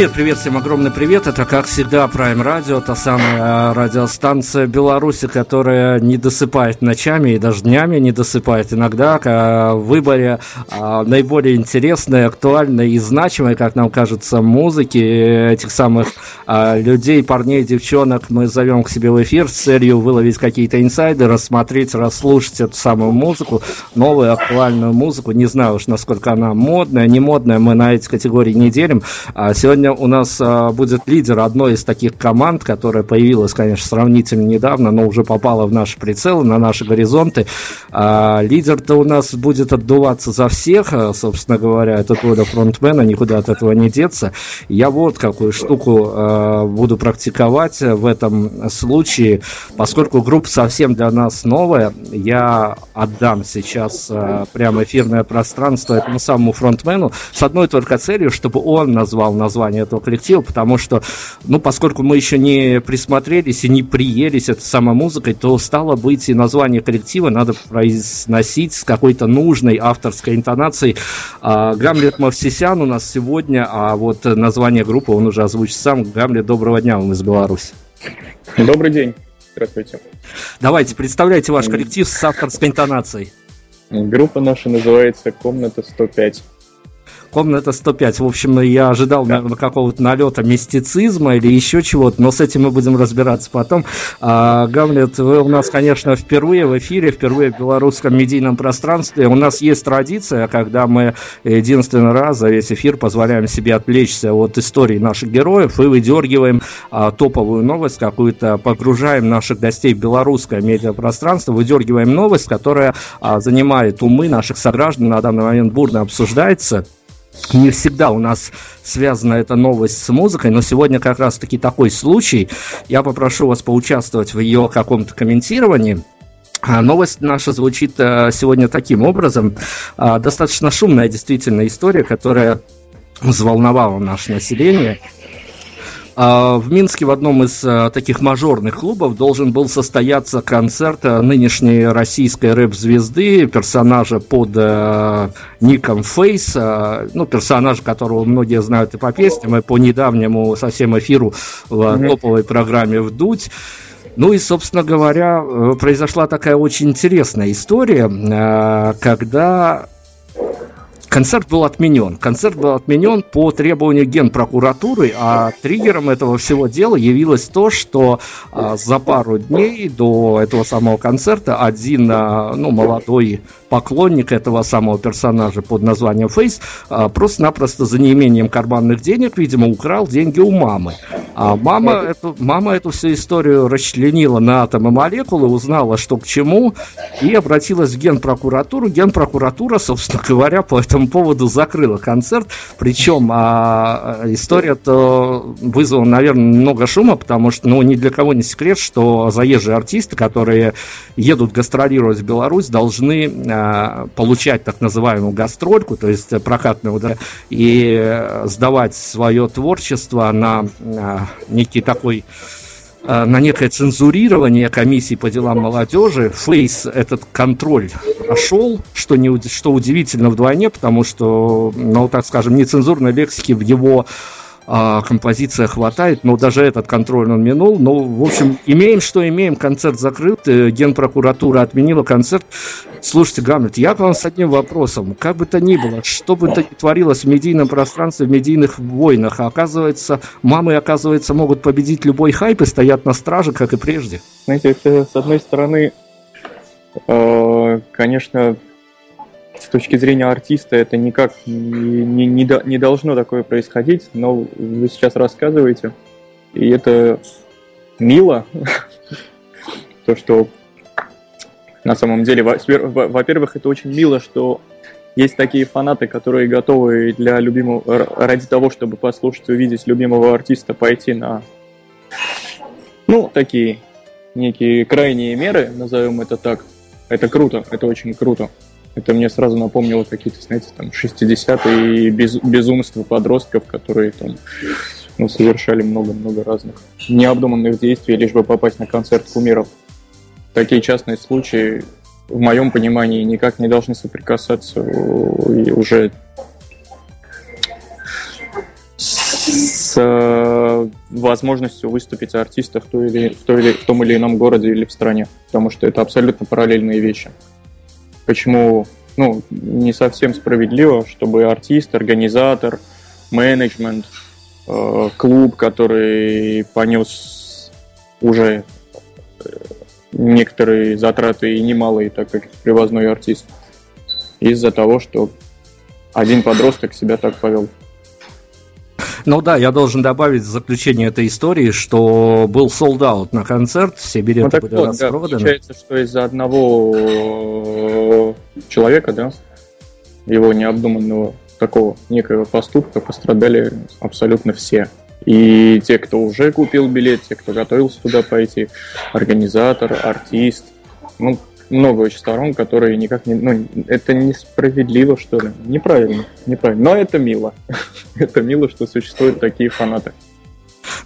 Привет, привет, всем огромный привет. Это, как всегда, Prime Radio, та самая радиостанция Беларуси, которая не досыпает ночами и даже днями не досыпает иногда в выборе а, наиболее интересной, актуальной и значимой, как нам кажется, музыки этих самых а, людей, парней, девчонок мы зовем к себе в эфир с целью выловить какие-то инсайды, рассмотреть, расслушать эту самую музыку, новую актуальную музыку. Не знаю уж, насколько она модная, не модная, мы на эти категории не делим. А сегодня у нас а, будет лидер одной из таких команд, которая появилась, конечно, сравнительно недавно, но уже попала в наши прицелы, на наши горизонты. А, лидер-то у нас будет отдуваться за всех, а, собственно говоря, это года фронтмена, никуда от этого не деться. Я вот какую штуку а, буду практиковать в этом случае, поскольку группа совсем для нас новая, я отдам сейчас а, прямо эфирное пространство этому самому фронтмену с одной только целью, чтобы он назвал название название этого коллектива, потому что, ну, поскольку мы еще не присмотрелись и не приелись этой самой музыкой, то стало быть и название коллектива надо произносить с какой-то нужной авторской интонацией. А, Гамлет Мавсисян у нас сегодня, а вот название группы он уже озвучит сам. Гамлет, доброго дня вам из Беларуси. Добрый день. Здравствуйте. Давайте, представляйте ваш коллектив с авторской интонацией. Группа наша называется «Комната 105». Комната 105. В общем, я ожидал, да. наверное, какого-то налета мистицизма или еще чего-то, но с этим мы будем разбираться потом. А, Гамлет, вы у нас, конечно, впервые в эфире, впервые в белорусском медийном пространстве. У нас есть традиция, когда мы единственный раз за весь эфир позволяем себе отвлечься от истории наших героев и выдергиваем а, топовую новость какую-то, погружаем наших гостей в белорусское медиапространство, выдергиваем новость, которая а, занимает умы наших сограждан, на данный момент бурно обсуждается. Не всегда у нас связана эта новость с музыкой, но сегодня как раз-таки такой случай. Я попрошу вас поучаствовать в ее каком-то комментировании. А новость наша звучит э, сегодня таким образом. А, достаточно шумная действительно история, которая взволновала наше население. А, в Минске в одном из а, таких мажорных клубов должен был состояться концерт а, нынешней российской рэп-звезды, персонажа под ником Фейс, ну, персонажа, которого многие знают и по песням, и по недавнему совсем эфиру в топовой программе «Вдуть». Ну и, собственно говоря, э, произошла такая очень интересная история, когда Концерт был отменен. Концерт был отменен по требованию генпрокуратуры, а триггером этого всего дела явилось то, что а, за пару дней до этого самого концерта один а, ну, молодой поклонник этого самого персонажа под названием Фейс а, просто-напросто за неимением карманных денег, видимо, украл деньги у мамы. А мама эту, мама эту всю историю расчленила на атомы молекулы, узнала, что к чему, и обратилась в генпрокуратуру. Генпрокуратура, собственно говоря, по этому поводу закрыла концерт. Причем а, история-то вызвала, наверное, много шума, потому что, ну, ни для кого не секрет, что заезжие артисты, которые едут гастролировать в Беларусь, должны а, получать так называемую гастрольку, то есть прокатную, да, и сдавать свое творчество на а, некий такой Э, на некое цензурирование комиссии по делам молодежи. Фейс этот контроль прошел, что, не, что удивительно вдвойне, потому что, ну, так скажем, нецензурной лексики в его а, композиция хватает, но даже этот контроль он минул. Ну, в общем, имеем, что имеем, концерт закрыт, э, генпрокуратура отменила концерт. Слушайте, Гамлет, я к вам с одним вопросом. Как бы то ни было, что бы то ни творилось в медийном пространстве, в медийных войнах, а оказывается, мамы, оказывается, могут победить любой хайп и стоят на страже, как и прежде. Знаете, это, с одной стороны, э, конечно, с точки зрения артиста это никак не, не, не, не должно такое происходить, но вы сейчас рассказываете, и это мило, то, что на самом деле, во-первых, это очень мило, что есть такие фанаты, которые готовы для любимого, ради того, чтобы послушать увидеть любимого артиста, пойти на, ну, такие некие крайние меры, назовем это так. Это круто, это очень круто. Это мне сразу напомнило какие-то, знаете, там 60-е без, безумства подростков, которые там ну, совершали много-много разных необдуманных действий, лишь бы попасть на концерт кумиров. Такие частные случаи, в моем понимании, никак не должны соприкасаться уже с э, возможностью выступить артиста в, той или, в, той или, в том или ином городе или в стране, потому что это абсолютно параллельные вещи почему ну, не совсем справедливо, чтобы артист, организатор, менеджмент, э, клуб, который понес уже э, некоторые затраты и немалые, так как привозной артист, из-за того, что один подросток себя так повел. Ну да, я должен добавить в заключение этой истории, что был out на концерт, все билеты ну, были вот, распроданы. Да, получается, что из-за одного э, человека, да, его необдуманного такого некого поступка пострадали абсолютно все. И те, кто уже купил билет, те, кто готовился туда пойти, организатор, артист, ну, много очень сторон, которые никак не... Ну, это несправедливо, что ли. Неправильно, неправильно. Но это мило. это мило, что существуют такие фанаты.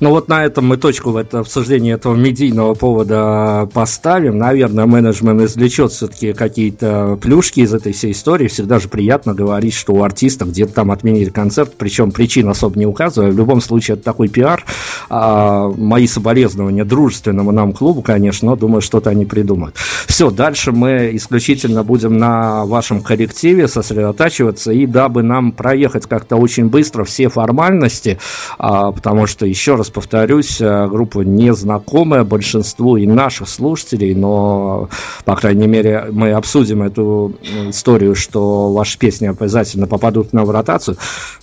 Ну вот на этом мы точку в это обсуждении этого медийного повода поставим. Наверное, менеджмент извлечет все-таки какие-то плюшки из этой всей истории. Всегда же приятно говорить, что у артиста где-то там отменили концерт, причем причин особо не указывая. В любом случае, это такой пиар. А, мои соболезнования дружественному нам клубу, конечно, но думаю, что-то они придумают. Все, дальше мы исключительно будем на вашем коллективе сосредотачиваться, и дабы нам проехать как-то очень быстро все формальности, а, потому что еще еще раз повторюсь, э, группа незнакомая большинству и наших слушателей, но, по крайней мере, мы обсудим эту историю, что ваши песни обязательно попадут на в ротацию.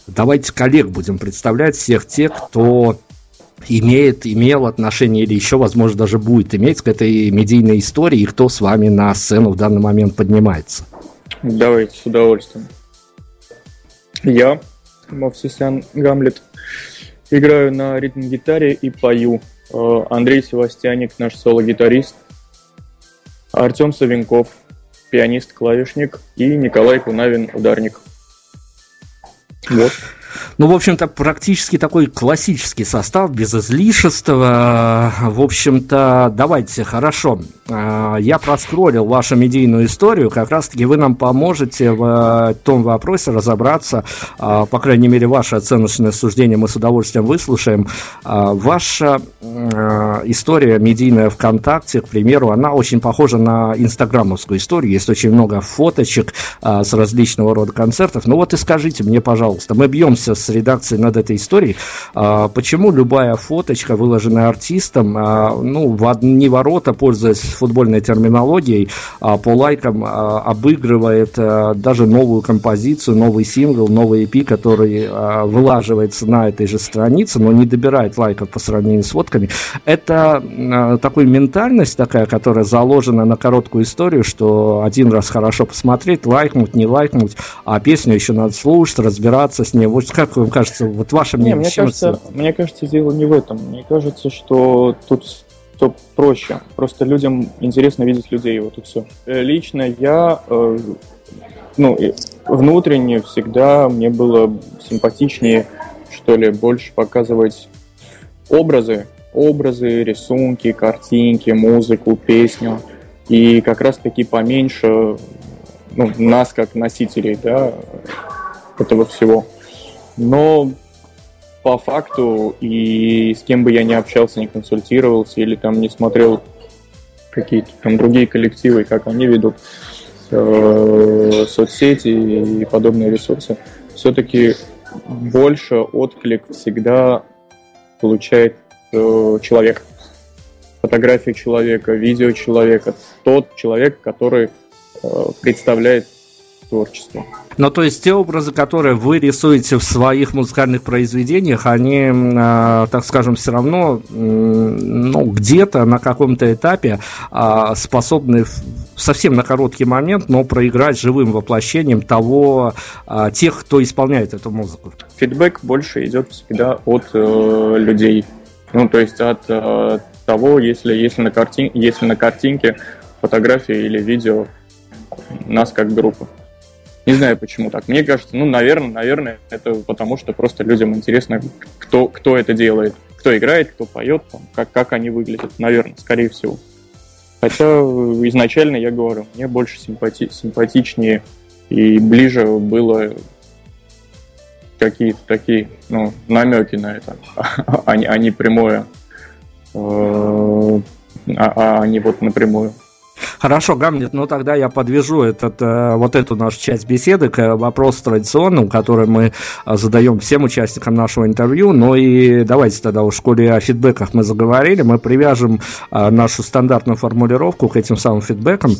Давайте коллег будем представлять, всех тех, кто имеет, имел отношение или еще, возможно, даже будет иметь к этой медийной истории, и кто с вами на сцену в данный момент поднимается. Давайте, с удовольствием. Я, Мовсисян Гамлет, Играю на ритм-гитаре и пою. Э, Андрей Севастьяник, наш соло-гитарист. Артем Савенков, пианист-клавишник. И Николай Кунавин, ударник. Вот. Ну, в общем-то, практически такой классический состав, без излишества. В общем-то, давайте, хорошо. А, я проскроллил вашу медийную историю. Как раз-таки вы нам поможете в том вопросе разобраться. А, по крайней мере, ваше оценочное суждение мы с удовольствием выслушаем. А, ваша история медийная ВКонтакте, к примеру, она очень похожа на инстаграмовскую историю. Есть очень много фоточек с различного рода концертов. Ну вот и скажите мне, пожалуйста, мы бьемся беседуемся с редакцией над этой историей, а, почему любая фоточка, выложенная артистом, а, ну, в одни ворота, пользуясь футбольной терминологией, а, по лайкам обыгрывает даже новую композицию, новый сингл, новый EP, который вылаживается на этой же странице, но не добирает лайков по сравнению с фотками. Это такой ментальность такая, которая заложена на короткую историю, что один раз хорошо посмотреть, лайкнуть, не лайкнуть, а песню еще надо слушать, разбираться с ней. Вот как вам кажется, вот ваше мнение? Не, мне, кажется, мне кажется, дело не в этом. Мне кажется, что тут все проще. Просто людям интересно видеть людей, вот и все. Э, лично я, э, ну, внутренне всегда мне было симпатичнее, что ли, больше показывать образы, образы, рисунки, картинки, музыку, песню. И как раз-таки поменьше ну, нас как носителей, да, этого всего. Но по факту, и с кем бы я ни общался, не консультировался, или там не смотрел какие-то там другие коллективы, как они ведут э, соцсети и подобные ресурсы, все-таки больше отклик всегда получает э, человек. Фотография человека, видео человека, тот человек, который э, представляет творчество. Ну, то есть те образы, которые вы рисуете в своих музыкальных произведениях, они, э, так скажем, все равно, э, ну, где-то на каком-то этапе э, способны совсем на короткий момент, но проиграть живым воплощением того, э, тех, кто исполняет эту музыку. Фидбэк больше идет всегда от э, людей. Ну, то есть от э, того, если, если, на картин, если на картинке фотография или видео нас как группа. Не знаю, почему так. Мне кажется, ну, наверное, наверное, это потому, что просто людям интересно, кто, кто это делает, кто играет, кто поет, там, как, как они выглядят. Наверное, скорее всего. Хотя изначально я говорю, мне больше симпати симпатичнее и ближе было какие-то такие ну, намеки на это, а, а не прямое, э, а, а не вот напрямую. Хорошо, Гамлет, ну тогда я подвяжу этот, э, вот эту нашу часть беседы к вопросу традиционному, который мы э, задаем всем участникам нашего интервью. Ну и давайте тогда уж, коли о фидбэках мы заговорили, мы привяжем э, нашу стандартную формулировку к этим самым фидбэкам.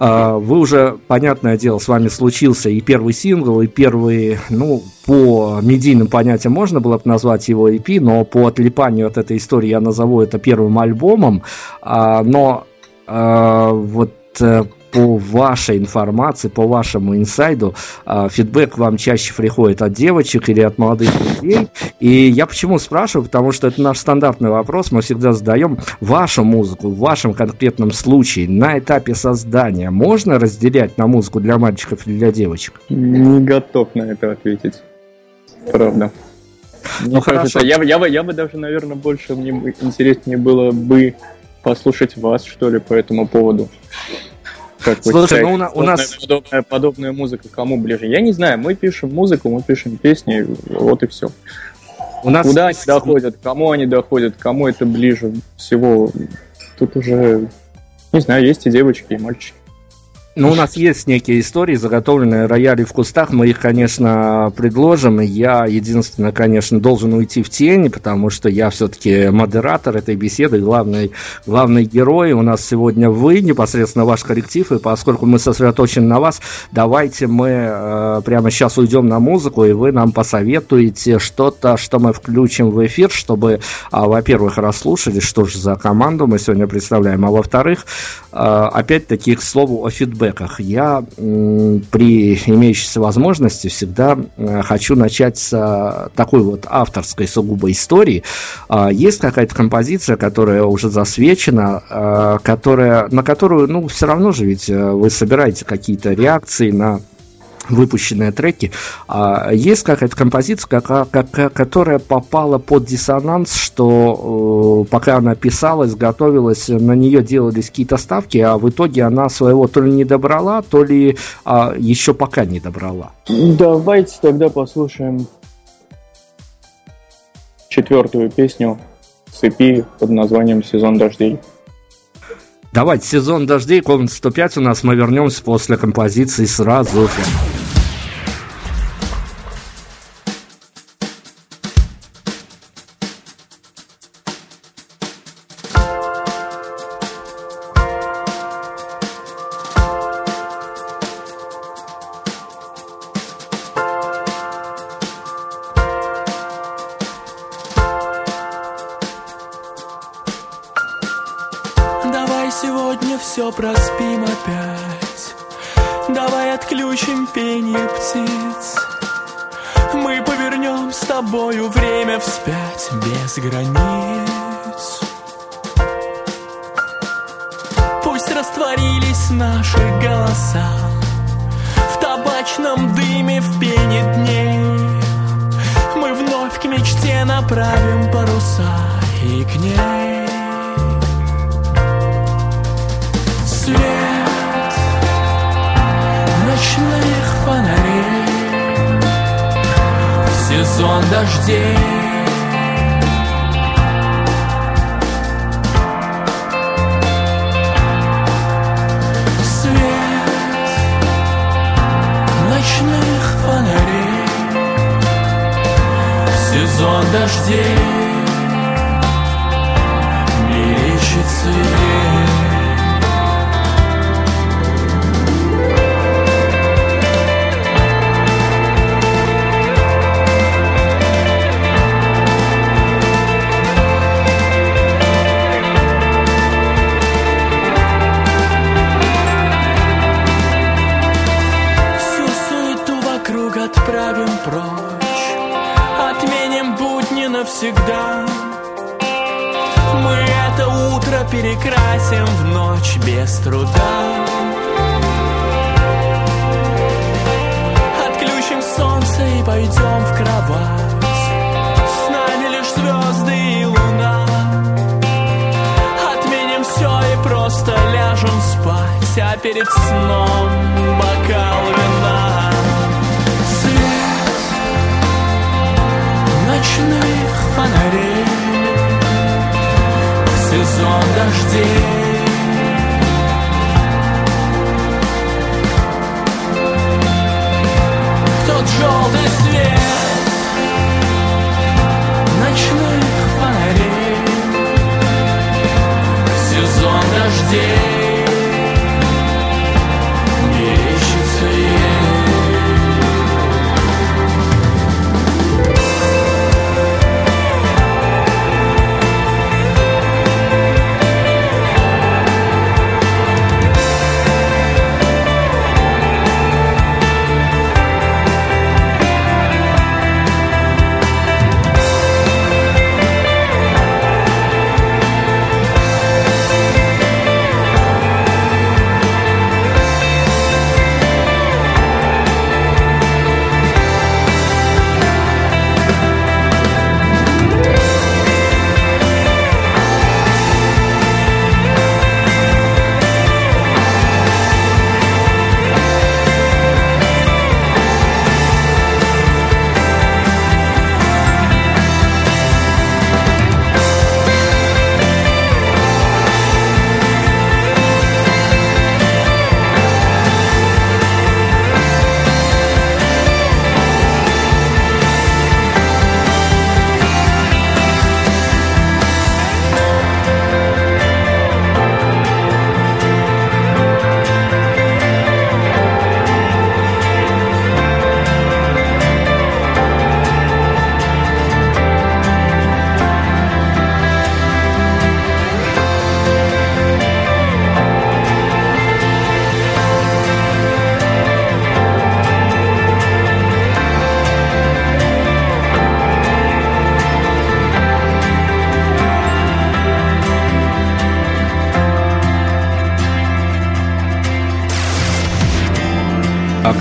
Вы уже, понятное дело, с вами случился и первый сингл, и первый, ну, по медийным понятиям можно было бы назвать его EP, но по отлипанию от этой истории я назову это первым альбомом. Но вот э, по вашей информации, по вашему инсайду, э, фидбэк вам чаще приходит от девочек или от молодых людей. И я почему спрашиваю, потому что это наш стандартный вопрос, мы всегда задаем вашу музыку в вашем конкретном случае на этапе создания. Можно разделять на музыку для мальчиков или для девочек? Не готов на это ответить. Правда. Мне ну, кажется, я, я, я бы даже, наверное, больше мне интереснее было бы послушать вас, что ли, по этому поводу. Как Слушай, ну у, у нас... Подобная, подобная музыка кому ближе? Я не знаю, мы пишем музыку, мы пишем песни, вот и все. У нас... Куда они доходят, кому они доходят, кому это ближе всего, тут уже, не знаю, есть и девочки, и мальчики. Ну, у нас есть некие истории, заготовленные рояли в кустах. Мы их, конечно, предложим. Я, единственное, конечно, должен уйти в тень, потому что я все-таки модератор этой беседы, главный, главный герой. У нас сегодня вы, непосредственно ваш коллектив. И поскольку мы сосредоточены на вас, давайте мы э, прямо сейчас уйдем на музыку, и вы нам посоветуете что-то, что мы включим в эфир, чтобы, э, во-первых, расслушали, что же за команду мы сегодня представляем, а во-вторых, э, опять-таки, к слову о фидбэке фидбэках. Я при имеющейся возможности всегда э, хочу начать с такой вот авторской сугубо истории. А, есть какая-то композиция, которая уже засвечена, э, которая, на которую, ну, все равно же ведь э, вы собираете какие-то реакции на выпущенные треки. А есть какая-то композиция, которая попала под диссонанс, что э, пока она писалась, готовилась, на нее делались какие-то ставки, а в итоге она своего то ли не добрала, то ли а, еще пока не добрала. Давайте тогда послушаем четвертую песню цепи под названием «Сезон дождей». Давайте, сезон дождей, комната 105 у нас, мы вернемся после композиции сразу же. отправим прочь, отменим будни навсегда. Мы это утро перекрасим в ночь без труда. Отключим солнце и пойдем в кровать. С нами лишь звезды и луна. Отменим все и просто ляжем спать, а перед сном бокал вина. уличных фонарей сезон дождей. Тот желтый свет ночных фонарей, сезон дождей.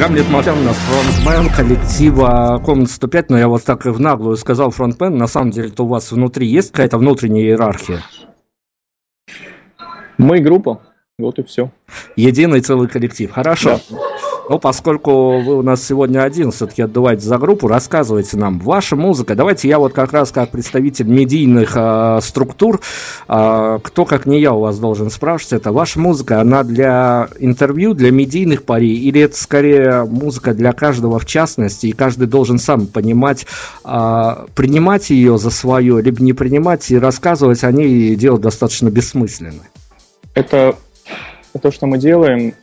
Гамлет Матян у нас фронтмен коллектива Комнат 105, но я вот так и в наглую сказал фронтмен. На самом деле-то у вас внутри есть какая-то внутренняя иерархия? Мы группа, вот и все. Единый целый коллектив. Хорошо. Да. Ну, поскольку вы у нас сегодня один, все-таки отдуваете за группу, рассказывайте нам. Ваша музыка, давайте я вот как раз как представитель медийных э, структур, э, кто как не я у вас должен спрашивать, это ваша музыка, она для интервью, для медийных парей, или это скорее музыка для каждого в частности, и каждый должен сам понимать, э, принимать ее за свое, либо не принимать, и рассказывать о ней дело достаточно бессмысленно? Это то, что мы делаем,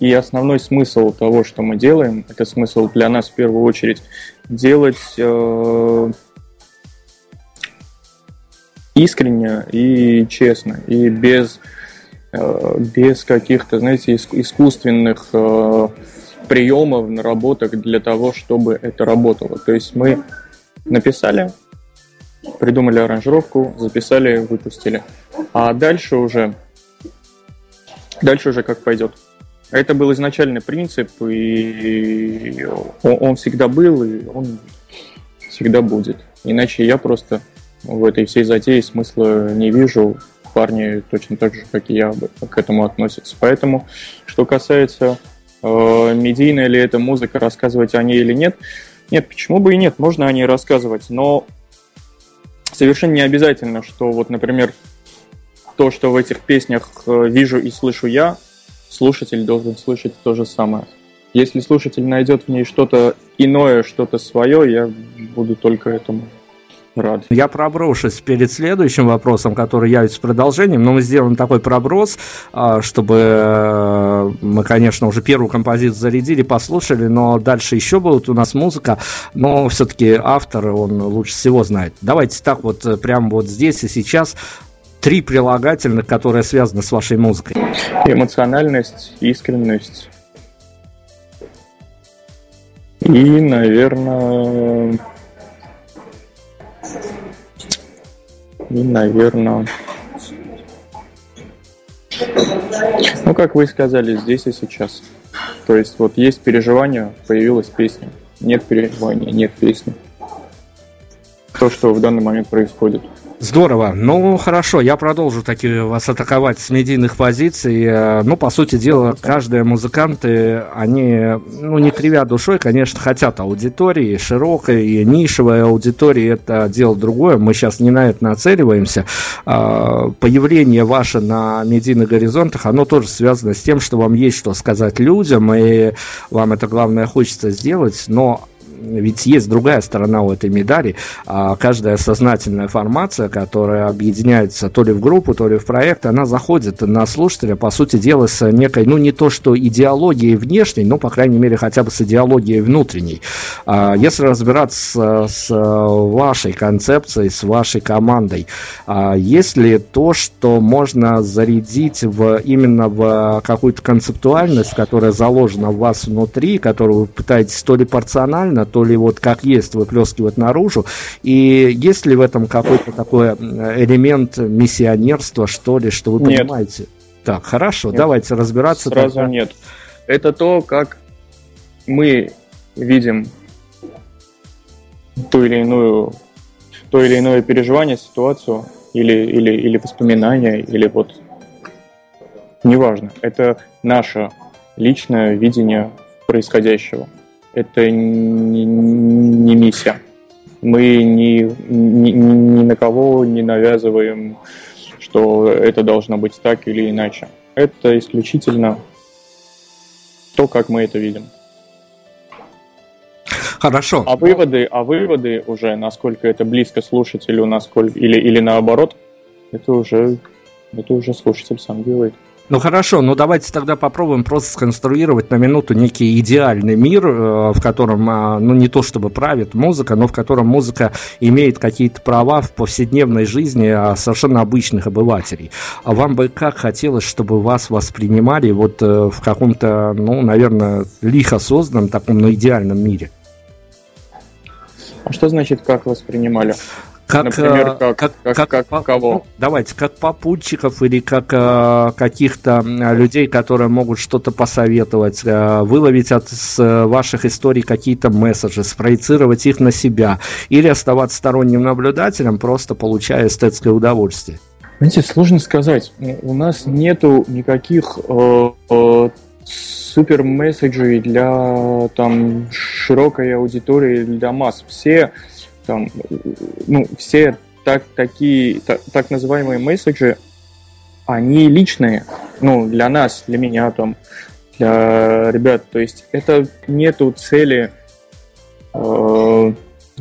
и основной смысл того, что мы делаем, это смысл для нас в первую очередь делать э, искренне и честно, и без, э, без каких-то, знаете, искусственных э, приемов, наработок для того, чтобы это работало. То есть мы написали, придумали аранжировку, записали, выпустили. А дальше уже, дальше уже как пойдет. Это был изначальный принцип, и он всегда был, и он всегда будет. Иначе я просто в этой всей затее смысла не вижу. Парни точно так же, как и я, к этому относятся. Поэтому, что касается э, медийная ли это музыка, рассказывать о ней или нет, нет, почему бы и нет, можно о ней рассказывать, но совершенно не обязательно, что вот, например, то, что в этих песнях э, вижу и слышу я, слушатель должен слышать то же самое. Если слушатель найдет в ней что-то иное, что-то свое, я буду только этому рад. Я проброшусь перед следующим вопросом, который явится продолжением, но мы сделаем такой проброс, а, чтобы э, мы, конечно, уже первую композицию зарядили, послушали, но дальше еще будет у нас музыка, но все-таки автор, он лучше всего знает. Давайте так вот э, прямо вот здесь и сейчас три прилагательных, которые связаны с вашей музыкой? Эмоциональность, искренность и, наверное, и, наверное, ну, как вы сказали, здесь и сейчас. То есть вот есть переживание, появилась песня. Нет переживания, нет песни. То, что в данный момент происходит. Здорово. Ну, хорошо, я продолжу таки вас атаковать с медийных позиций. Э, ну, по сути дела, каждые музыканты, они, ну, не кривя душой, конечно, хотят аудитории, широкой и нишевой аудитории, это дело другое, мы сейчас не на это нацеливаемся. А, появление ваше на медийных горизонтах, оно тоже связано с тем, что вам есть что сказать людям, и вам это, главное, хочется сделать, но ведь есть другая сторона у этой медали. А каждая сознательная формация, которая объединяется то ли в группу, то ли в проект, она заходит на слушателя, по сути дела, с некой, ну не то что идеологией внешней, но, по крайней мере, хотя бы с идеологией внутренней. А если разбираться с вашей концепцией, с вашей командой, а есть ли то, что можно зарядить в, именно в какую-то концептуальность, которая заложена в вас внутри, которую вы пытаетесь то ли порционально, то ли вот как есть выплескивать наружу. И есть ли в этом какой-то такой элемент миссионерства, что ли, что вы нет. понимаете? Так, хорошо, нет. давайте разбираться. Сразу тогда. нет. Это то, как мы видим ту или иную, то или иное переживание, ситуацию или, или, или воспоминание, или вот неважно. Это наше личное видение происходящего это не, не миссия. Мы ни, ни, ни на кого не навязываем, что это должно быть так или иначе. Это исключительно то, как мы это видим. Хорошо. А выводы, а выводы уже, насколько это близко слушателю, насколько или, или наоборот, это уже, это уже слушатель сам делает. Ну хорошо, ну давайте тогда попробуем просто сконструировать на минуту некий идеальный мир, э, в котором, а, ну не то чтобы правит музыка, но в котором музыка имеет какие-то права в повседневной жизни а, совершенно обычных обывателей. А вам бы как хотелось, чтобы вас воспринимали вот э, в каком-то, ну, наверное, лихо созданном таком, ну, идеальном мире? А что значит, как воспринимали? Как, Например, э, как, как, как, как, как кого? Ну, давайте, как попутчиков или как э, каких-то людей, которые могут что-то посоветовать, э, выловить от с ваших историй какие-то месседжи, спроецировать их на себя, или оставаться сторонним наблюдателем, просто получая эстетское удовольствие. Знаете, сложно сказать. У нас нету никаких э, э, супер месседжей для там широкой аудитории, для масс. Все там, ну, все так, такие, так, так называемые месседжи, они личные, ну, для нас, для меня, там, для ребят. То есть это нету цели э,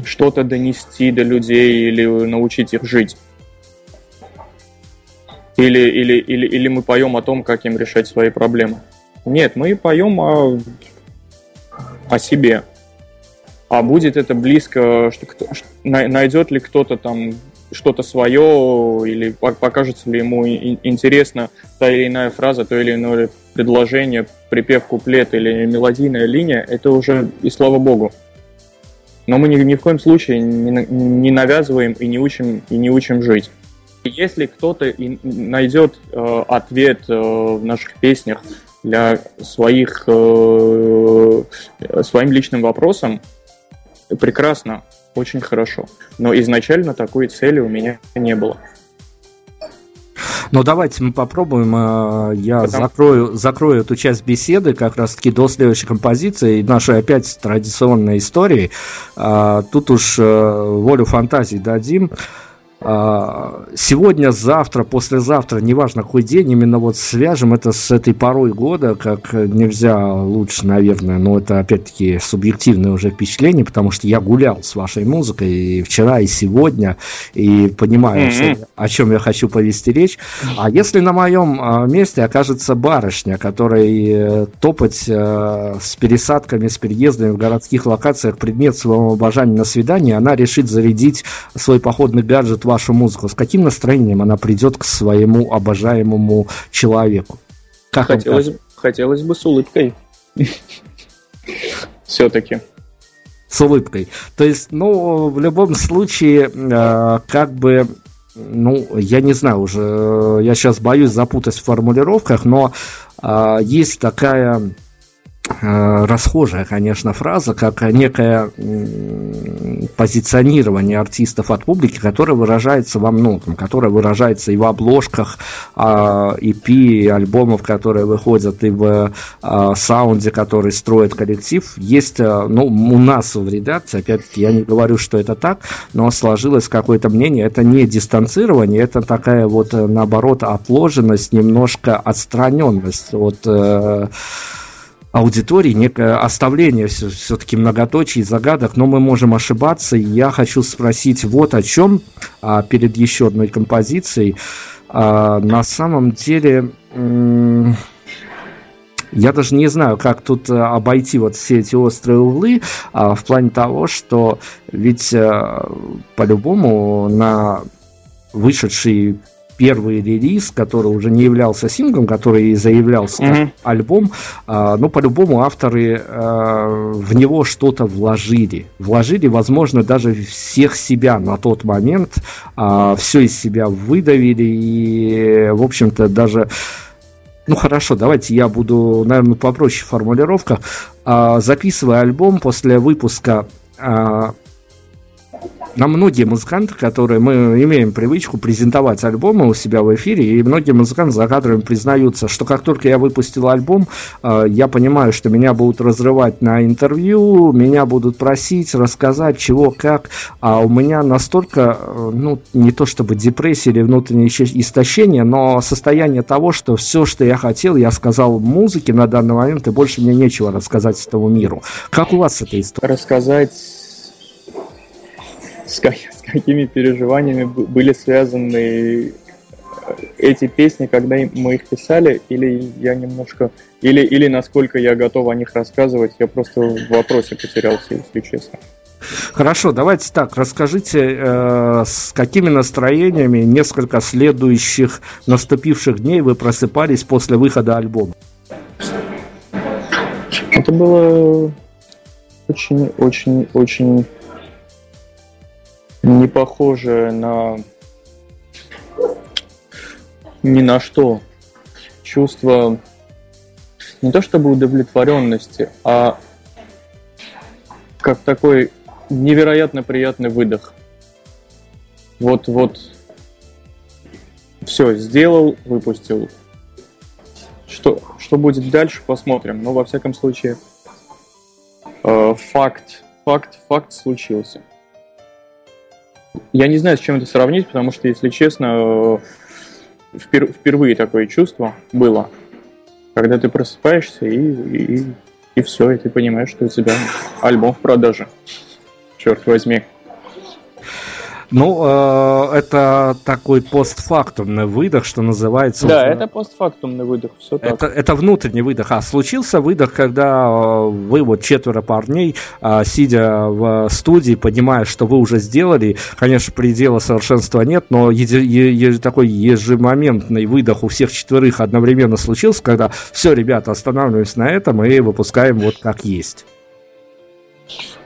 что-то донести до людей или научить их жить. Или, или, или, или мы поем о том, как им решать свои проблемы. Нет, мы поем о, о себе. А будет это близко, что кто, найдет ли кто-то там что-то свое, или покажется ли ему интересно та или иная фраза, то или иное предложение, припев, куплет или мелодийная линия, это уже и слава богу. Но мы ни, ни в коем случае не, не навязываем и не учим, и не учим жить. Если кто-то найдет э, ответ э, в наших песнях для своих э, своим личным вопросом, прекрасно, очень хорошо. Но изначально такой цели у меня не было. Но давайте мы попробуем. Э, я Потому... закрою, закрою эту часть беседы как раз-таки до следующей композиции, нашей опять традиционной истории. А, тут уж э, волю фантазии дадим. А, сегодня, завтра, послезавтра, неважно какой день, именно вот свяжем это с этой порой года, как нельзя лучше, наверное, но это опять-таки субъективное уже впечатление, потому что я гулял с вашей музыкой и вчера, и сегодня, и понимаю, mm-hmm. что, о чем я хочу повести речь. А если на моем а, месте окажется барышня, которой э, топать э, с пересадками, с переездами в городских локациях предмет своего обожания на свидание, она решит зарядить свой походный гаджет вашу музыку, с каким настроением она придет к своему обожаемому человеку? Как хотелось, хотелось бы с улыбкой. Все-таки. С улыбкой. То есть, ну, в любом случае, э, как бы ну, я не знаю уже, я сейчас боюсь запутать в формулировках, но э, есть такая Э, расхожая, конечно, фраза, как некое позиционирование артистов от публики, которое выражается во многом, которое выражается и в обложках EP, а, альбомов, которые выходят, и в а, саунде, который строит коллектив. Есть, э, ну, у нас в редакции, опять-таки, я не говорю, что это так, но сложилось какое-то мнение, это не дистанцирование, это такая вот, э, наоборот, отложенность, немножко отстраненность от аудитории, некое оставление все, все-таки многоточий, загадок, но мы можем ошибаться. Я хочу спросить вот о чем а, перед еще одной композицией. А, на самом деле... Я даже не знаю, как тут а, обойти вот все эти острые углы а, в плане того, что ведь а, по-любому на вышедший первый релиз, который уже не являлся синглом, который заявлялся mm-hmm. как альбом, а, но по-любому авторы а, в него что-то вложили. Вложили, возможно, даже всех себя на тот момент, а, все из себя выдавили и, в общем-то, даже ну хорошо, давайте я буду, наверное, попроще в формулировках. Записывая альбом после выпуска на многие музыканты, которые мы имеем привычку презентовать альбомы у себя в эфире, и многие музыканты за кадрами признаются, что как только я выпустил альбом, э, я понимаю, что меня будут разрывать на интервью, меня будут просить рассказать чего, как, а у меня настолько, э, ну, не то чтобы депрессия или внутреннее истощение, но состояние того, что все, что я хотел, я сказал музыке на данный момент, и больше мне нечего рассказать этому миру. Как у вас эта история? Рассказать с, как, с какими переживаниями были связаны э, эти песни, когда мы их писали, или я немножко, или, или насколько я готов о них рассказывать, я просто в вопросе потерялся, если честно. Хорошо, давайте так, расскажите, э, с какими настроениями несколько следующих наступивших дней вы просыпались после выхода альбома? Это было очень, очень, очень не похоже на ни на что. Чувство не то чтобы удовлетворенности, а как такой невероятно приятный выдох. Вот, вот, все, сделал, выпустил. Что, что будет дальше, посмотрим. Но, во всяком случае, э, факт, факт, факт случился. Я не знаю, с чем это сравнить, потому что, если честно, впер, впервые такое чувство было, когда ты просыпаешься и, и, и все, и ты понимаешь, что у тебя альбом в продаже. Черт возьми. Ну, э, это такой постфактумный выдох, что называется. Да, уже... это постфактумный выдох, все так. Это, это внутренний выдох. А случился выдох, когда э, вы вот четверо парней, э, сидя в студии, понимая, что вы уже сделали, конечно, предела совершенства нет, но еди, е, такой ежемоментный выдох у всех четверых одновременно случился, когда все, ребята, останавливаемся на этом и выпускаем вот как есть.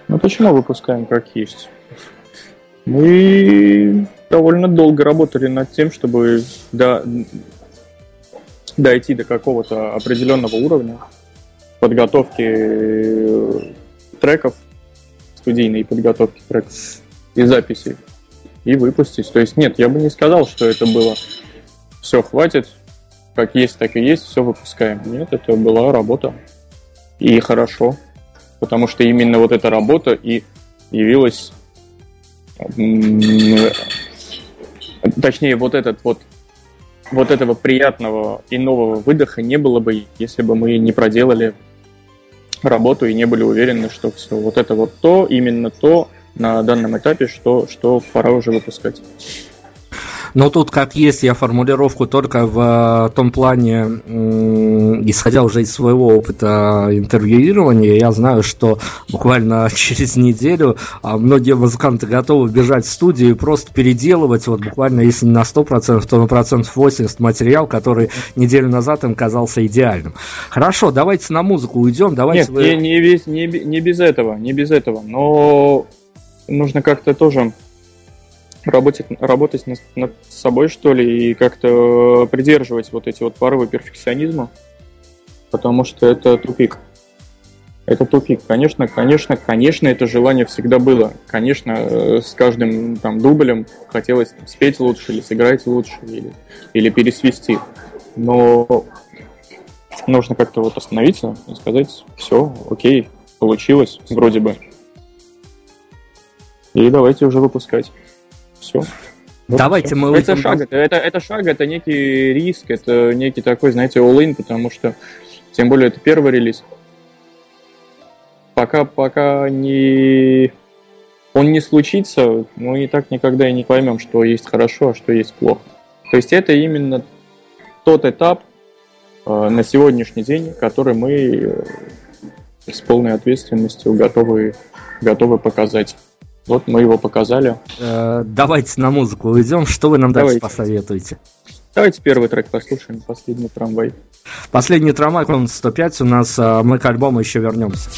Ну почему выпускаем как есть? Мы довольно долго работали над тем, чтобы до, дойти до какого-то определенного уровня подготовки э, треков, студийной подготовки треков и записей, и выпустить. То есть нет, я бы не сказал, что это было все хватит, как есть, так и есть, все выпускаем. Нет, это была работа. И хорошо, потому что именно вот эта работа и явилась точнее, вот этот вот вот этого приятного и нового выдоха не было бы, если бы мы не проделали работу и не были уверены, что все, вот это вот то, именно то на данном этапе, что, что пора уже выпускать. Но тут как есть, я формулировку только в э, том плане, исходя уже из своего опыта интервьюирования, я знаю, что буквально через неделю а, многие музыканты готовы бежать в студию и просто переделывать, вот буквально, если не на 100%, то на процентов 80 материал, который неделю назад им казался идеальным. Хорошо, давайте на музыку уйдем. Давайте Нет, вы... не, не, без, не, не без этого, не без этого, но нужно как-то тоже работать, работать над, над собой, что ли, и как-то придерживать вот эти вот порывы перфекционизма, потому что это тупик. Это тупик. Конечно, конечно, конечно, это желание всегда было. Конечно, э, с каждым там дублем хотелось там, спеть лучше или сыграть лучше, или, или пересвести. Но нужно как-то вот остановиться и сказать, все, окей, получилось, вроде бы. И давайте уже выпускать. Все. Вот Давайте все. мы... Это шаг, это, это, это шаг, это некий риск, это некий такой, знаете, all-in, потому что, тем более, это первый релиз. Пока, пока не... он не случится, мы и так никогда и не поймем, что есть хорошо, а что есть плохо. То есть это именно тот этап э, на сегодняшний день, который мы э, с полной ответственностью готовы, готовы показать. Вот мы его показали. Э, давайте на музыку уйдем. Что вы нам давайте. дальше посоветуете? Давайте первый трек послушаем, последний трамвай. Последний трамвай, он 105, у нас э, мы к альбому еще вернемся.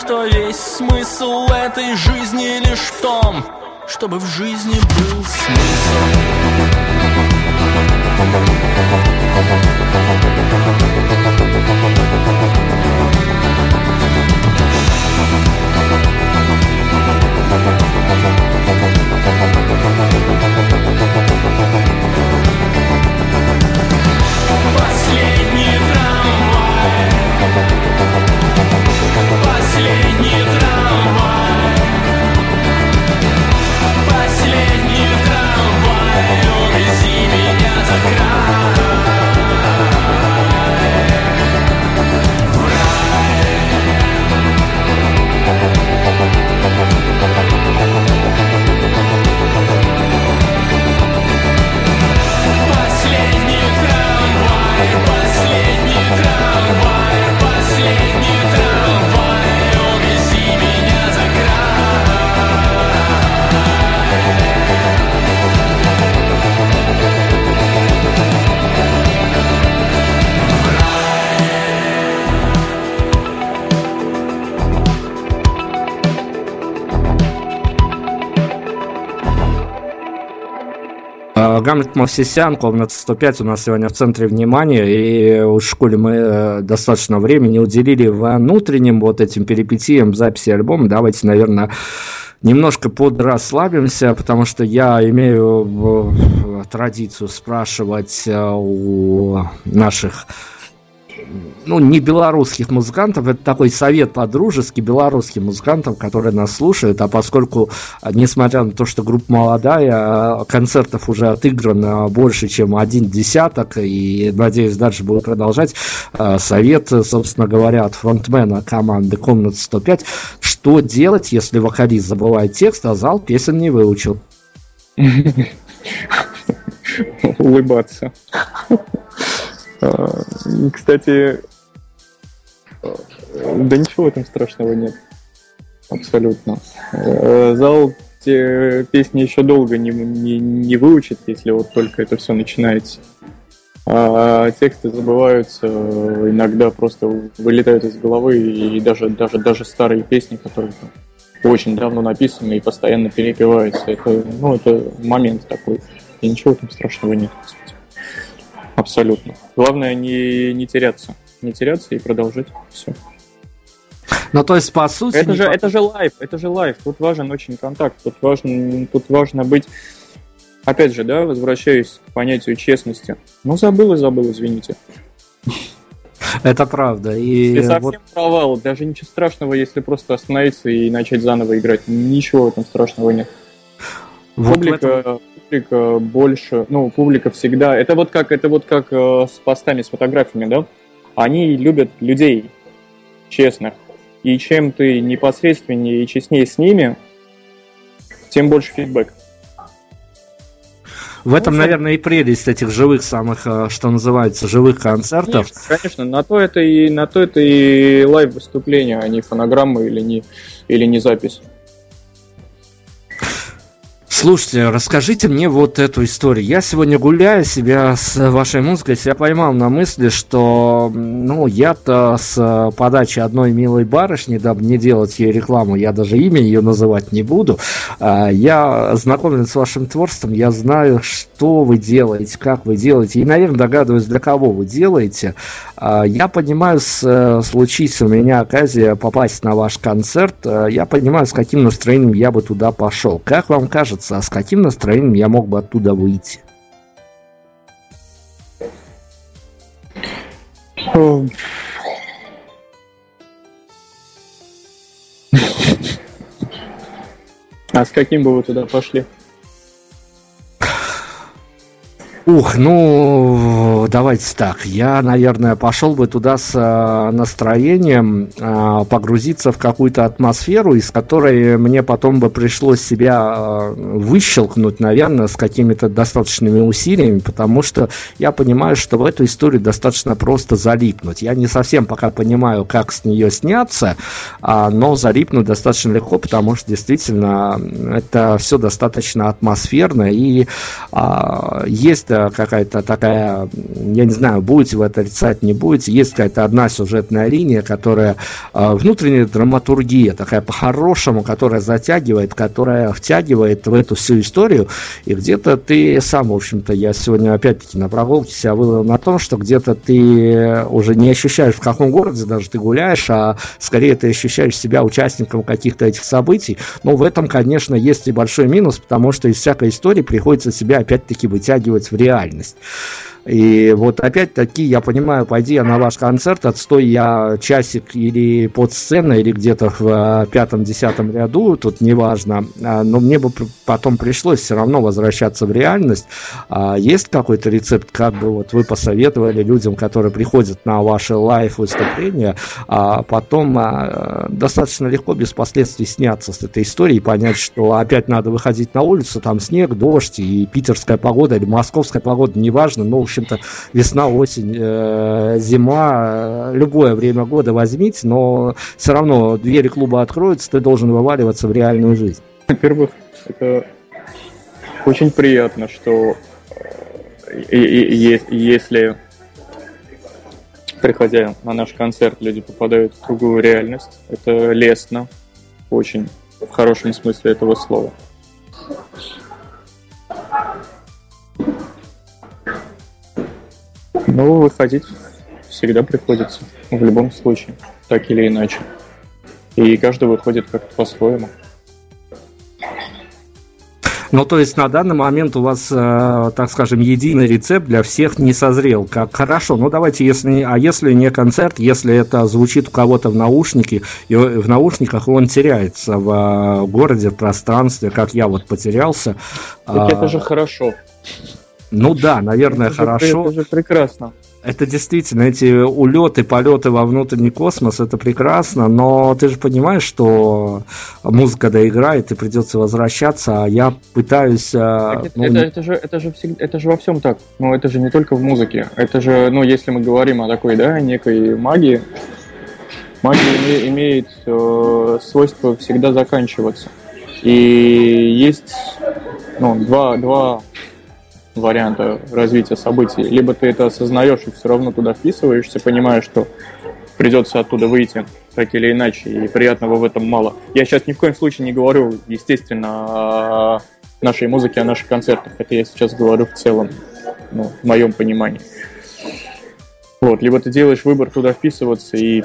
Что весь смысл этой жизни лишь в том Чтобы в жизни был смысл. Последний меня Гамлет Мовсисян, комната 105 у нас сегодня в центре внимания, и в школе мы э, достаточно времени уделили внутренним вот этим перипетиям записи альбома. Давайте, наверное, немножко подрасслабимся, потому что я имею традицию спрашивать э, у наших ну, не белорусских музыкантов, это такой совет по-дружески белорусским музыкантам, которые нас слушают, а поскольку, а, несмотря на то, что группа молодая, а, концертов уже отыграно больше, чем один десяток, и, надеюсь, дальше будут продолжать, а, совет, собственно говоря, от фронтмена команды «Комната 105», что делать, если вокалист забывает текст, а зал песен не выучил? Улыбаться. А, Кстати, э, да ничего в этом страшного нет. Абсолютно. Э, Зал те песни еще долго не, не, не выучит, если вот только это все начинается. А тексты забываются, иногда просто вылетают из головы, и даже, даже, даже старые песни, которые там очень давно написаны и постоянно перепеваются. Это, ну, это момент такой. И ничего этом страшного нет. Абсолютно. Главное не, не теряться. Не теряться и продолжать. Все. Ну, то есть, по сути... Это же, по- это же live, это же live. Тут важен очень контакт. Тут важно, тут важно быть... Опять же, да, возвращаюсь к понятию честности. Ну, забыл и забыл, извините. Это правда. И Если совсем вот провал, даже ничего страшного, если просто остановиться и начать заново играть. Ничего в этом страшного нет. вот в публика, этом- публика больше, ну, публика всегда. Это вот как, это вот как э, с постами, с фотографиями, да? Они любят людей честных. И чем ты непосредственнее и честнее с ними, тем больше фидбэк. В этом, Ну, наверное, и прелесть этих живых самых, э, что называется, живых концертов. Конечно, конечно, на то это и на то это и live выступление, а не фонограмма или не или не запись. Слушайте, расскажите мне вот эту историю. Я сегодня гуляя себя с вашей музыкой, себя поймал на мысли, что, ну, я-то с э, подачи одной милой барышни, дабы не делать ей рекламу, я даже имя ее называть не буду, а, я знакомлен с вашим творчеством, я знаю, что вы делаете, как вы делаете, и, наверное, догадываюсь, для кого вы делаете. А, Я понимаю, э, случись у меня оказия попасть на ваш концерт, э, я понимаю, с каким настроением я бы туда пошел. Как вам кажется, а с каким настроением я мог бы оттуда выйти? А с каким бы вы туда пошли? Ух, ну, давайте так. Я, наверное, пошел бы туда с э, настроением э, погрузиться в какую-то атмосферу, из которой мне потом бы пришлось себя э, выщелкнуть, наверное, с какими-то достаточными усилиями, потому что я понимаю, что в эту историю достаточно просто залипнуть. Я не совсем пока понимаю, как с нее сняться, а, но залипнуть достаточно легко, потому что действительно это все достаточно атмосферно и а, есть э, какая-то такая, я не знаю, будете вы это отрицать, не будете, есть какая-то одна сюжетная линия, которая э, внутренняя драматургия, такая по-хорошему, которая затягивает, которая втягивает в эту всю историю, и где-то ты сам, в общем-то, я сегодня опять-таки на прогулке себя выловил на том, что где-то ты уже не ощущаешь, в каком городе даже ты гуляешь, а скорее ты ощущаешь себя участником каких-то этих событий. Но в этом, конечно, есть и большой минус, потому что из всякой истории приходится себя опять-таки вытягивать в реальность. И вот опять-таки, я понимаю, пойди я на ваш концерт, отстой я часик или под сценой, или где-то в э, пятом-десятом ряду, тут неважно, а, но мне бы потом пришлось все равно возвращаться в реальность. А есть какой-то рецепт, как бы вот вы посоветовали людям, которые приходят на ваши лайв-выступления, а потом а, достаточно легко, без последствий сняться с этой историей и понять, что опять надо выходить на улицу, там снег, дождь и питерская погода или московская погода, неважно, но общем-то, весна, осень, э, зима, любое время года возьмите, но все равно двери клуба откроются, ты должен вываливаться в реальную жизнь. Во-первых, это очень приятно, что э, если приходя на наш концерт, люди попадают в другую реальность. Это лестно, очень в хорошем смысле этого слова. Ну, выходить всегда приходится, в любом случае, так или иначе. И каждый выходит как-то по-своему. Ну, то есть на данный момент у вас, э, так скажем, единый рецепт для всех не созрел. Как хорошо. Ну, давайте, если а если не концерт, если это звучит у кого-то в наушнике, и в наушниках он теряется в э, городе, в пространстве, как я вот потерялся. Так а... это же хорошо. Ну да, наверное, это хорошо. Же, это же прекрасно. Это действительно, эти улеты, полеты во внутренний космос, это прекрасно, но ты же понимаешь, что музыка доиграет, и придется возвращаться, а я пытаюсь... А, это, ну, это, это, же, это, же всегда, это же во всем так, но это же не только в музыке, это же, ну, если мы говорим о такой, да, некой магии, магия имеет э, свойство всегда заканчиваться. И есть ну, два, два варианта развития событий. Либо ты это осознаешь и все равно туда вписываешься, понимаешь, что придется оттуда выйти так или иначе, и приятного в этом мало. Я сейчас ни в коем случае не говорю, естественно, о нашей музыке, о наших концертах. Это я сейчас говорю в целом, ну, в моем понимании. Вот, либо ты делаешь выбор туда вписываться и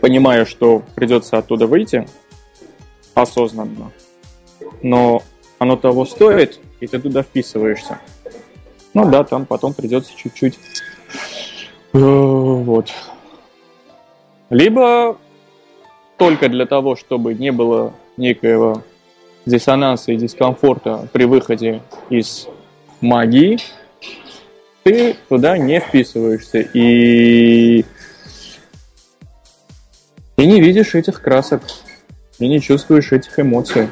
понимая, что придется оттуда выйти осознанно, но оно того стоит, и ты туда вписываешься. Ну да, там потом придется чуть-чуть. Э, вот. Либо только для того, чтобы не было некоего диссонанса и дискомфорта при выходе из магии, ты туда не вписываешься и, и не видишь этих красок, и не чувствуешь этих эмоций.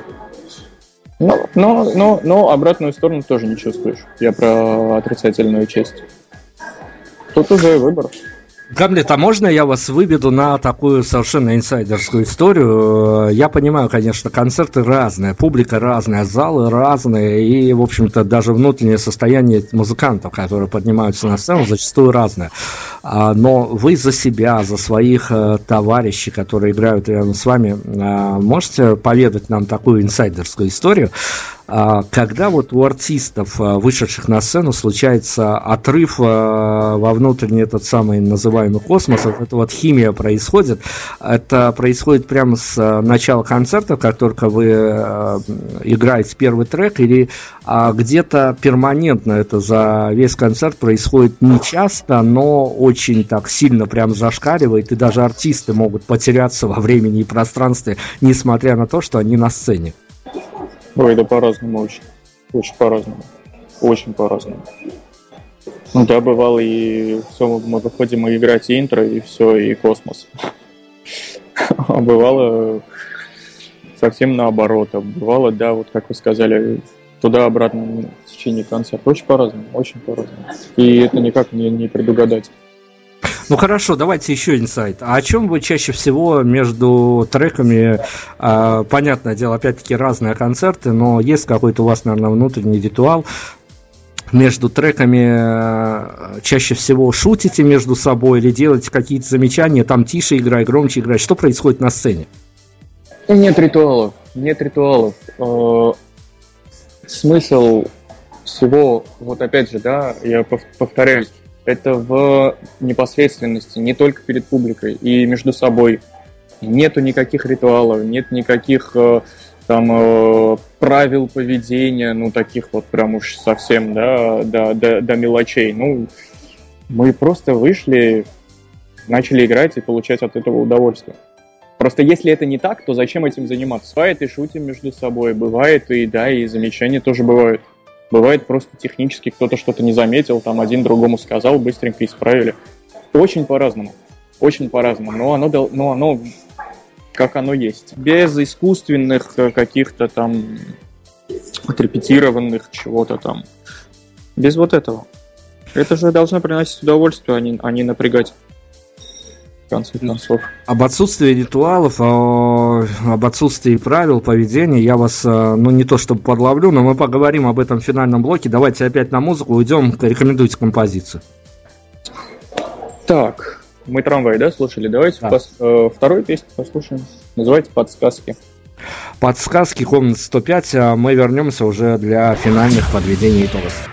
Но, но, но, но обратную сторону тоже не чувствуешь. Я про отрицательную часть. Тут уже выбор. Гамлет, а можно я вас выведу на такую совершенно инсайдерскую историю? Я понимаю, конечно, концерты разные, публика разная, залы разные, и, в общем-то, даже внутреннее состояние музыкантов, которые поднимаются на сцену, зачастую разное. А, но вы за себя, за своих э, товарищей, которые играют рядом с вами, а, можете поведать нам такую инсайдерскую историю? А, когда вот у артистов, а, вышедших на сцену, случается отрыв а, во внутренний этот самый называемый космос, вот эта вот химия происходит, это происходит прямо с начала концерта, как только вы играете первый трек, или где-то перманентно это за весь концерт происходит не часто, но очень так сильно прям зашкаливает, и даже артисты могут потеряться во времени и пространстве, несмотря на то, что они на сцене. Ой, да по-разному очень. Очень по-разному. Очень по-разному. Ну да, бывало и все, мы выходим играть и интро, и все, и космос. А бывало совсем наоборот. А бывало, да, вот как вы сказали, туда-обратно в течение концерта. Очень по-разному, очень по-разному. И это никак не, не предугадать. Ну хорошо, давайте еще инсайт. А о чем вы чаще всего между треками, э, понятное дело, опять-таки разные концерты, но есть какой-то у вас, наверное, внутренний ритуал, между треками э, чаще всего шутите между собой или делаете какие-то замечания, там тише играй, громче играй. Что происходит на сцене? Нет ритуалов, нет ритуалов. Э, смысл всего, вот опять же, да, я повторяюсь, это в непосредственности, не только перед публикой и между собой. Нету никаких ритуалов, нет никаких э, там э, правил поведения, ну, таких вот прям уж совсем, да, до, до, до мелочей. Ну, мы просто вышли, начали играть и получать от этого удовольствие. Просто если это не так, то зачем этим заниматься? Бывает и шутим между собой, бывает и, да, и замечания тоже бывают. Бывает просто технически кто-то что-то не заметил, там один другому сказал, быстренько исправили. Очень по-разному. Очень по-разному. Но оно, но оно как оно есть. Без искусственных э, каких-то там отрепетированных чего-то там. Без вот этого. Это же должно приносить удовольствие, а не, а не напрягать конце концов. Об отсутствии ритуалов, о, об отсутствии правил поведения я вас, э, ну не то чтобы подловлю, но мы поговорим об этом в финальном блоке. Давайте опять на музыку уйдем, рекомендуйте композицию. Так, мы трамвай, да, слушали? Давайте да. пос, э, вторую песню послушаем. Называется «Подсказки». Подсказки, комната 105. А мы вернемся уже для финальных подведений итогов.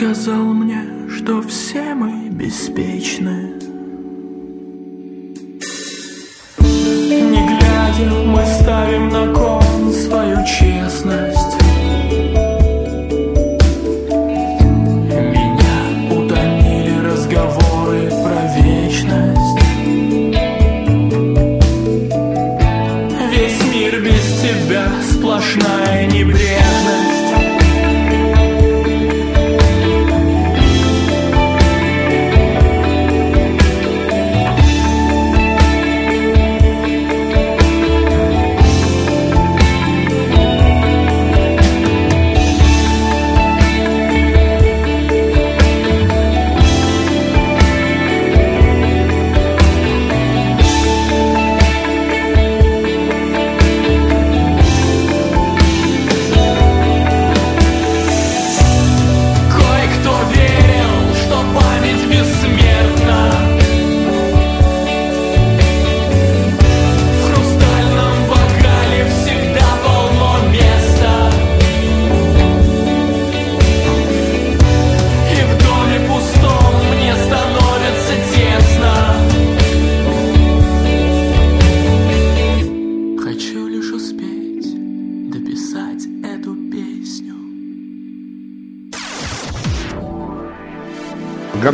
сказал мне, что все мы беспечны. Не глядя, мы ставим на кон.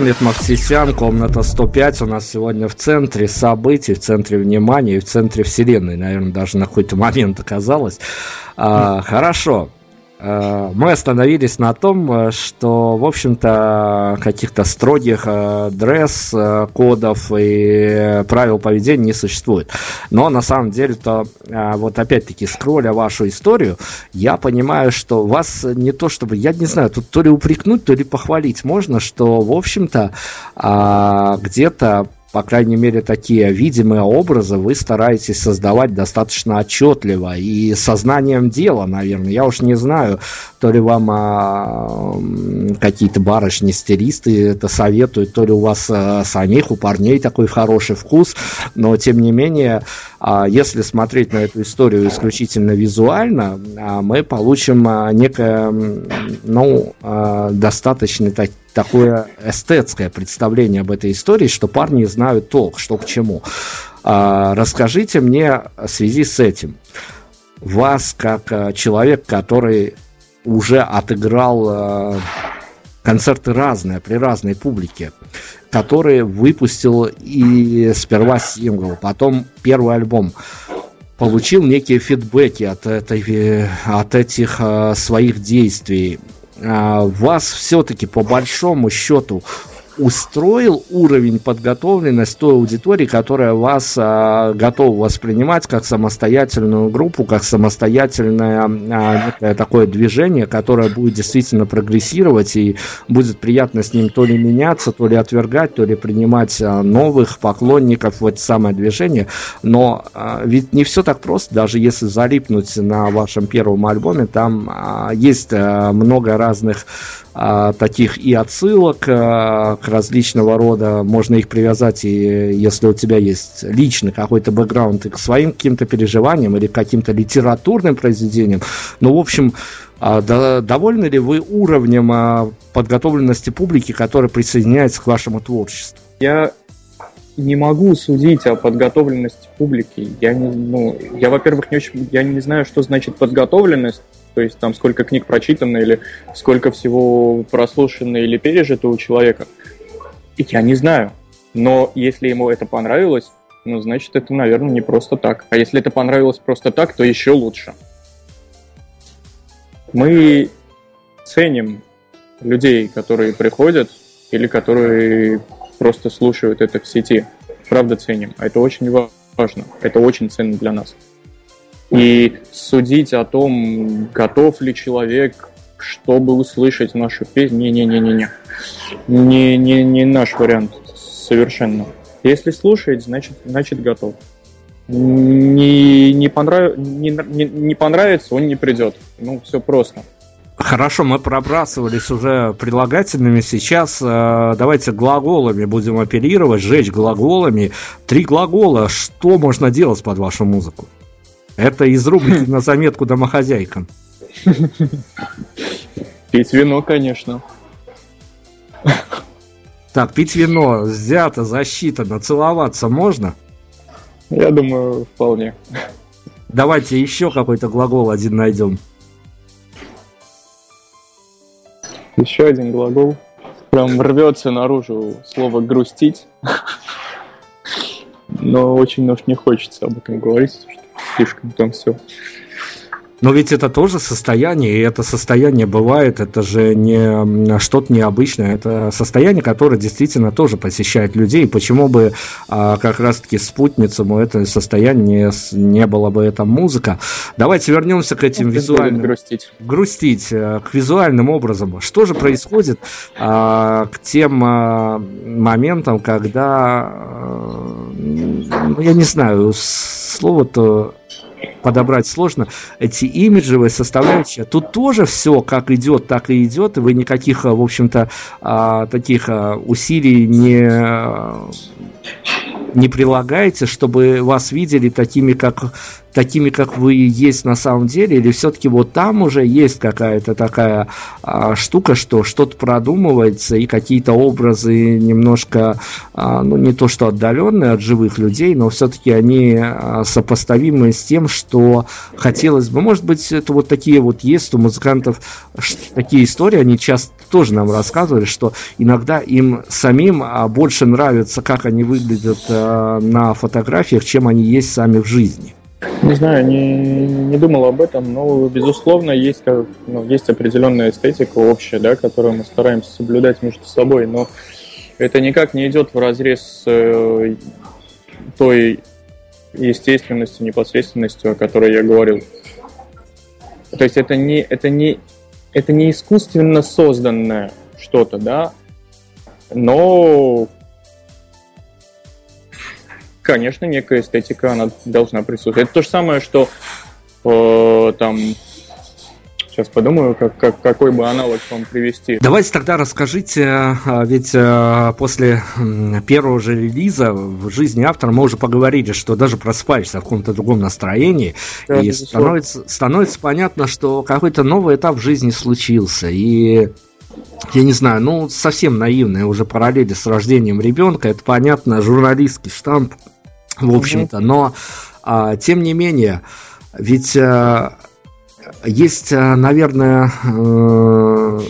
Гамлет Махсисян, комната 105 у нас сегодня в центре событий, в центре внимания и в центре вселенной, наверное, даже на какой-то момент оказалось. А, хорошо. Э, мы остановились на том, э, что, в общем-то, каких-то строгих э, дресс-кодов и правил поведения не существует. Но на самом деле-то, вот опять-таки, скролля вашу историю, я понимаю, что вас не то чтобы, я не знаю, тут то ли упрекнуть, то ли похвалить можно, что, в общем-то, где-то по крайней мере, такие видимые образы вы стараетесь создавать достаточно отчетливо и сознанием дела, наверное. Я уж не знаю, то ли вам а, какие-то барышни-стилисты это советуют, то ли у вас а, самих, у парней такой хороший вкус, но тем не менее, а, если смотреть на эту историю исключительно визуально, а, мы получим а, некое, ну, а, достаточно так, такое эстетское представление об этой истории, что парни знают толк, что к чему. А, расскажите мне в связи с этим. Вас, как а, человек, который уже отыграл а, концерты разные, при разной публике, который выпустил и сперва сингл, потом первый альбом, получил некие фидбэки от, этой, от этих своих действий. А, вас все-таки по большому счету устроил уровень подготовленности той аудитории, которая вас а, готова воспринимать как самостоятельную группу, как самостоятельное а, такое движение, которое будет действительно прогрессировать и будет приятно с ним то ли меняться, то ли отвергать, то ли принимать а, новых поклонников в это самое движение. Но а, ведь не все так просто, даже если залипнуть на вашем первом альбоме, там а, есть а, много разных таких и отсылок а, к различного рода, можно их привязать, и если у тебя есть личный какой-то бэкграунд и к своим каким-то переживаниям или каким-то литературным произведениям. Ну, в общем, а, довольны ли вы уровнем а, подготовленности публики, которая присоединяется к вашему творчеству? Я не могу судить о подготовленности публики. Я, ну, я во-первых, не очень, я не знаю, что значит подготовленность то есть там сколько книг прочитано или сколько всего прослушано или пережито у человека. Я не знаю. Но если ему это понравилось, ну, значит, это, наверное, не просто так. А если это понравилось просто так, то еще лучше. Мы ценим людей, которые приходят или которые просто слушают это в сети. Правда ценим. А это очень важно. Это очень ценно для нас. И судить о том, готов ли человек, чтобы услышать нашу песню, не-не-не-не-не. Не, не, не наш вариант совершенно. Если слушает, значит, значит готов. Не, не, понрав... не, не, не понравится, он не придет. Ну, все просто. Хорошо, мы пробрасывались уже прилагательными. Сейчас э, давайте глаголами будем оперировать, сжечь глаголами. Три глагола. Что можно делать под вашу музыку? Это из рубрики на заметку домохозяйкам. Пить вино, конечно. Так, пить вино взято, засчитано, целоваться можно? Я думаю, вполне. Давайте еще какой-то глагол один найдем. Еще один глагол. Прям рвется наружу слово грустить. Но очень уж не хочется об этом говорить слишком там все. Но ведь это тоже состояние, и это состояние бывает, это же не что-то необычное, это состояние, которое действительно тоже посещает людей. Почему бы а, как раз-таки спутницам это состояние не, не было бы эта музыка? Давайте вернемся к этим визуальным... Грустить. Грустить, э, к визуальным образом. Что же происходит а, к тем а, моментам, когда, а, ну, я не знаю, слово-то подобрать сложно. Эти имиджевые составляющие, тут тоже все как идет, так и идет, и вы никаких, в общем-то, а, таких а, усилий не не прилагаете, чтобы вас видели такими, как, такими, как вы есть на самом деле, или все-таки вот там уже есть какая-то такая а, штука, что что-то продумывается, и какие-то образы немножко, а, ну, не то что отдаленные от живых людей, но все-таки они а, сопоставимы с тем, что хотелось бы. Может быть, это вот такие вот есть у музыкантов такие истории, они часто тоже нам рассказывали, что иногда им самим а, больше нравится, как они выглядят а, на фотографиях, чем они есть сами в жизни. Не знаю, не, не думал об этом, но, безусловно, есть, ну, есть определенная эстетика общая, да, которую мы стараемся соблюдать между собой, но это никак не идет в разрез э, той естественностью, непосредственностью, о которой я говорил. То есть это не, это не, это не искусственно созданное что-то, да, но конечно, некая эстетика, она должна присутствовать. Это то же самое, что э, там Сейчас подумаю, как, как, какой бы аналог вам привести. Давайте тогда расскажите, а, ведь а, после первого же релиза в жизни автора мы уже поговорили, что даже просыпаешься в каком-то другом настроении, да, и становится, становится понятно, что какой-то новый этап в жизни случился, и я не знаю, ну, совсем наивные уже параллели с рождением ребенка, это понятно, журналистский штамп, в общем-то. Но, а, тем не менее, ведь а, есть, а, наверное, а,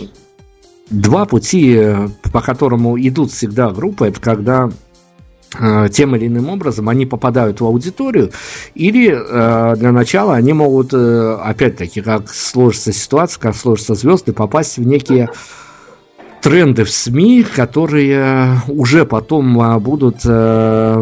два пути, по которому идут всегда группы. Это когда тем или иным образом они попадают в аудиторию, или э, для начала они могут, э, опять-таки, как сложится ситуация, как сложатся звезды, попасть в некие тренды в СМИ, которые уже потом будут э,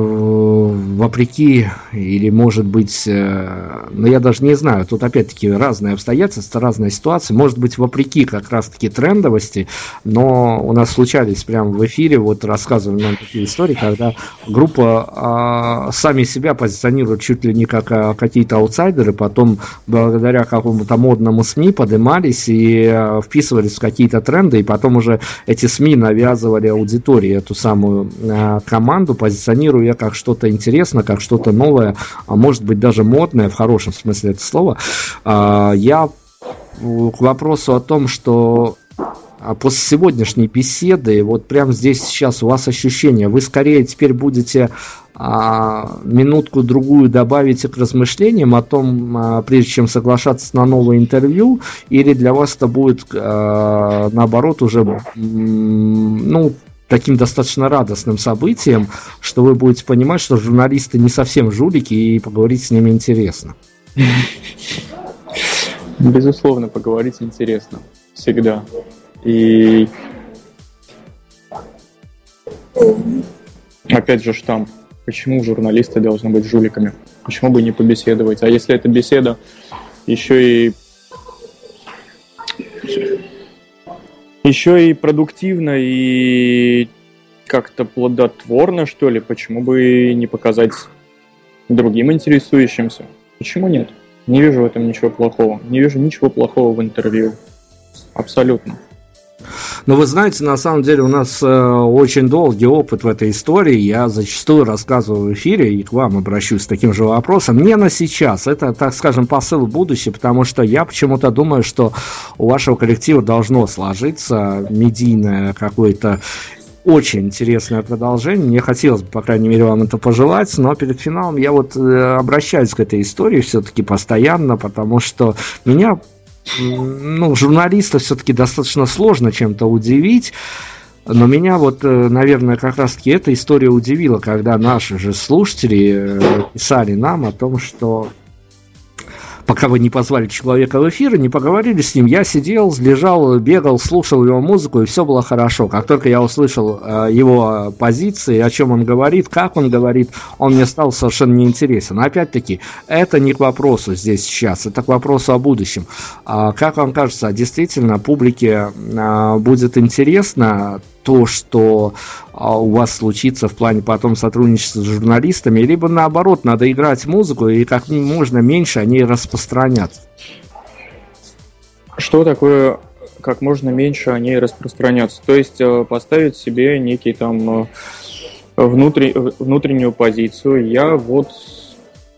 вопреки или может быть, э, ну я даже не знаю, тут опять-таки разные обстоятельства, разные ситуации, может быть вопреки как раз-таки трендовости, но у нас случались прямо в эфире, вот рассказывали нам такие истории, когда группа э, сами себя позиционирует чуть ли не как э, какие-то аутсайдеры, потом благодаря какому-то модному СМИ поднимались и э, вписывались в какие-то тренды, и потом уже эти СМИ навязывали аудитории эту самую э, команду, позиционируя как что-то интересное, как что-то новое, а может быть даже модное в хорошем смысле этого слова. Э, я к вопросу о том, что а после сегодняшней беседы, вот прямо здесь сейчас у вас ощущение, вы скорее теперь будете а, минутку-другую добавите к размышлениям о том, а, прежде чем соглашаться на новое интервью, или для вас это будет, а, наоборот, уже ну, таким достаточно радостным событием, что вы будете понимать, что журналисты не совсем жулики, и поговорить с ними интересно. Безусловно, поговорить интересно. Всегда. И опять же штамп Почему журналисты должны быть жуликами? Почему бы не побеседовать? А если эта беседа еще и еще и продуктивно и как-то плодотворно, что ли, почему бы не показать другим интересующимся? Почему нет? Не вижу в этом ничего плохого. Не вижу ничего плохого в интервью. Абсолютно. Но вы знаете, на самом деле у нас э, очень долгий опыт в этой истории. Я зачастую рассказываю в эфире и к вам обращусь с таким же вопросом. Не на сейчас. Это, так скажем, посыл в будущее, потому что я почему-то думаю, что у вашего коллектива должно сложиться медийное какое-то очень интересное продолжение. Мне хотелось бы, по крайней мере, вам это пожелать, но перед финалом я вот э, обращаюсь к этой истории все-таки постоянно, потому что меня ну, журналиста все-таки достаточно сложно чем-то удивить. Но меня вот, э, наверное, как раз-таки эта история удивила, когда наши же слушатели э, писали нам о том, что пока вы не позвали человека в эфир и не поговорили с ним, я сидел, лежал, бегал, слушал его музыку, и все было хорошо. Как только я услышал э, его позиции, о чем он говорит, как он говорит, он мне стал совершенно неинтересен. Опять-таки, это не к вопросу здесь сейчас, это к вопросу о будущем. А, как вам кажется, действительно публике а, будет интересно то, что а, у вас случится в плане потом сотрудничества с журналистами, либо наоборот, надо играть музыку и как можно меньше о ней распространяться. Что такое как можно меньше о ней распространяться? То есть э, поставить себе некий там э, внутри, внутреннюю позицию. Я вот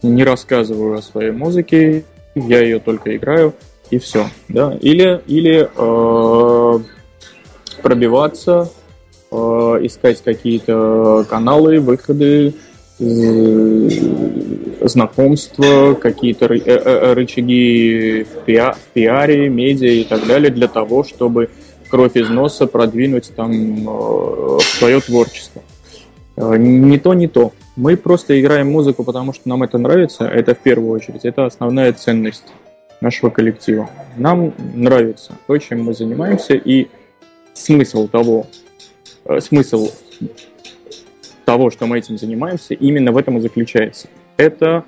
не рассказываю о своей музыке, я ее только играю, и все. Да? Или, или э, пробиваться, э, искать какие-то каналы, выходы, э, знакомства, какие-то э, рычаги в пиаре, медиа и так далее для того, чтобы кровь из носа продвинуть там свое творчество. Не то, не то. Мы просто играем музыку, потому что нам это нравится. Это в первую очередь. Это основная ценность нашего коллектива. Нам нравится то, чем мы занимаемся, и смысл того, э, смысл того, что мы этим занимаемся, именно в этом и заключается. Это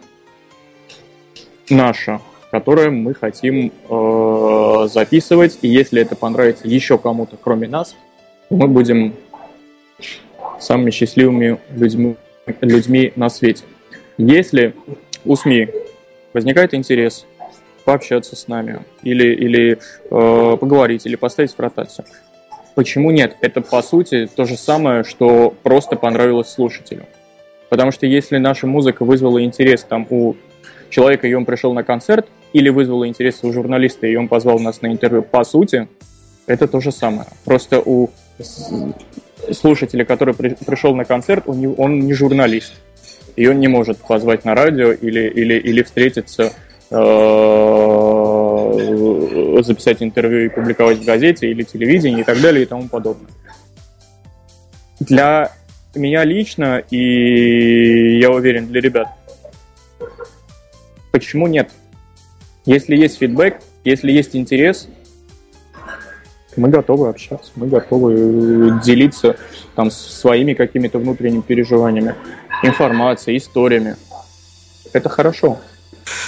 наша, которое мы хотим э, записывать, и если это понравится еще кому-то, кроме нас, мы будем самыми счастливыми людьми, людьми на свете. Если у СМИ возникает интерес пообщаться с нами, или, или э, поговорить, или поставить в ротацию. Почему нет? Это, по сути, то же самое, что просто понравилось слушателю. Потому что если наша музыка вызвала интерес там, у человека, и он пришел на концерт, или вызвала интерес у журналиста, и он позвал нас на интервью, по сути, это то же самое. Просто у слушателя, который при, пришел на концерт, он не, он не журналист. И он не может позвать на радио или, или, или встретиться Э, записать интервью и публиковать в газете или телевидении и так далее и тому подобное. Для меня лично и, я уверен, для ребят, почему нет? Если есть фидбэк, если есть интерес, мы готовы общаться, мы готовы делиться там своими какими-то внутренними переживаниями, информацией, историями. Это хорошо.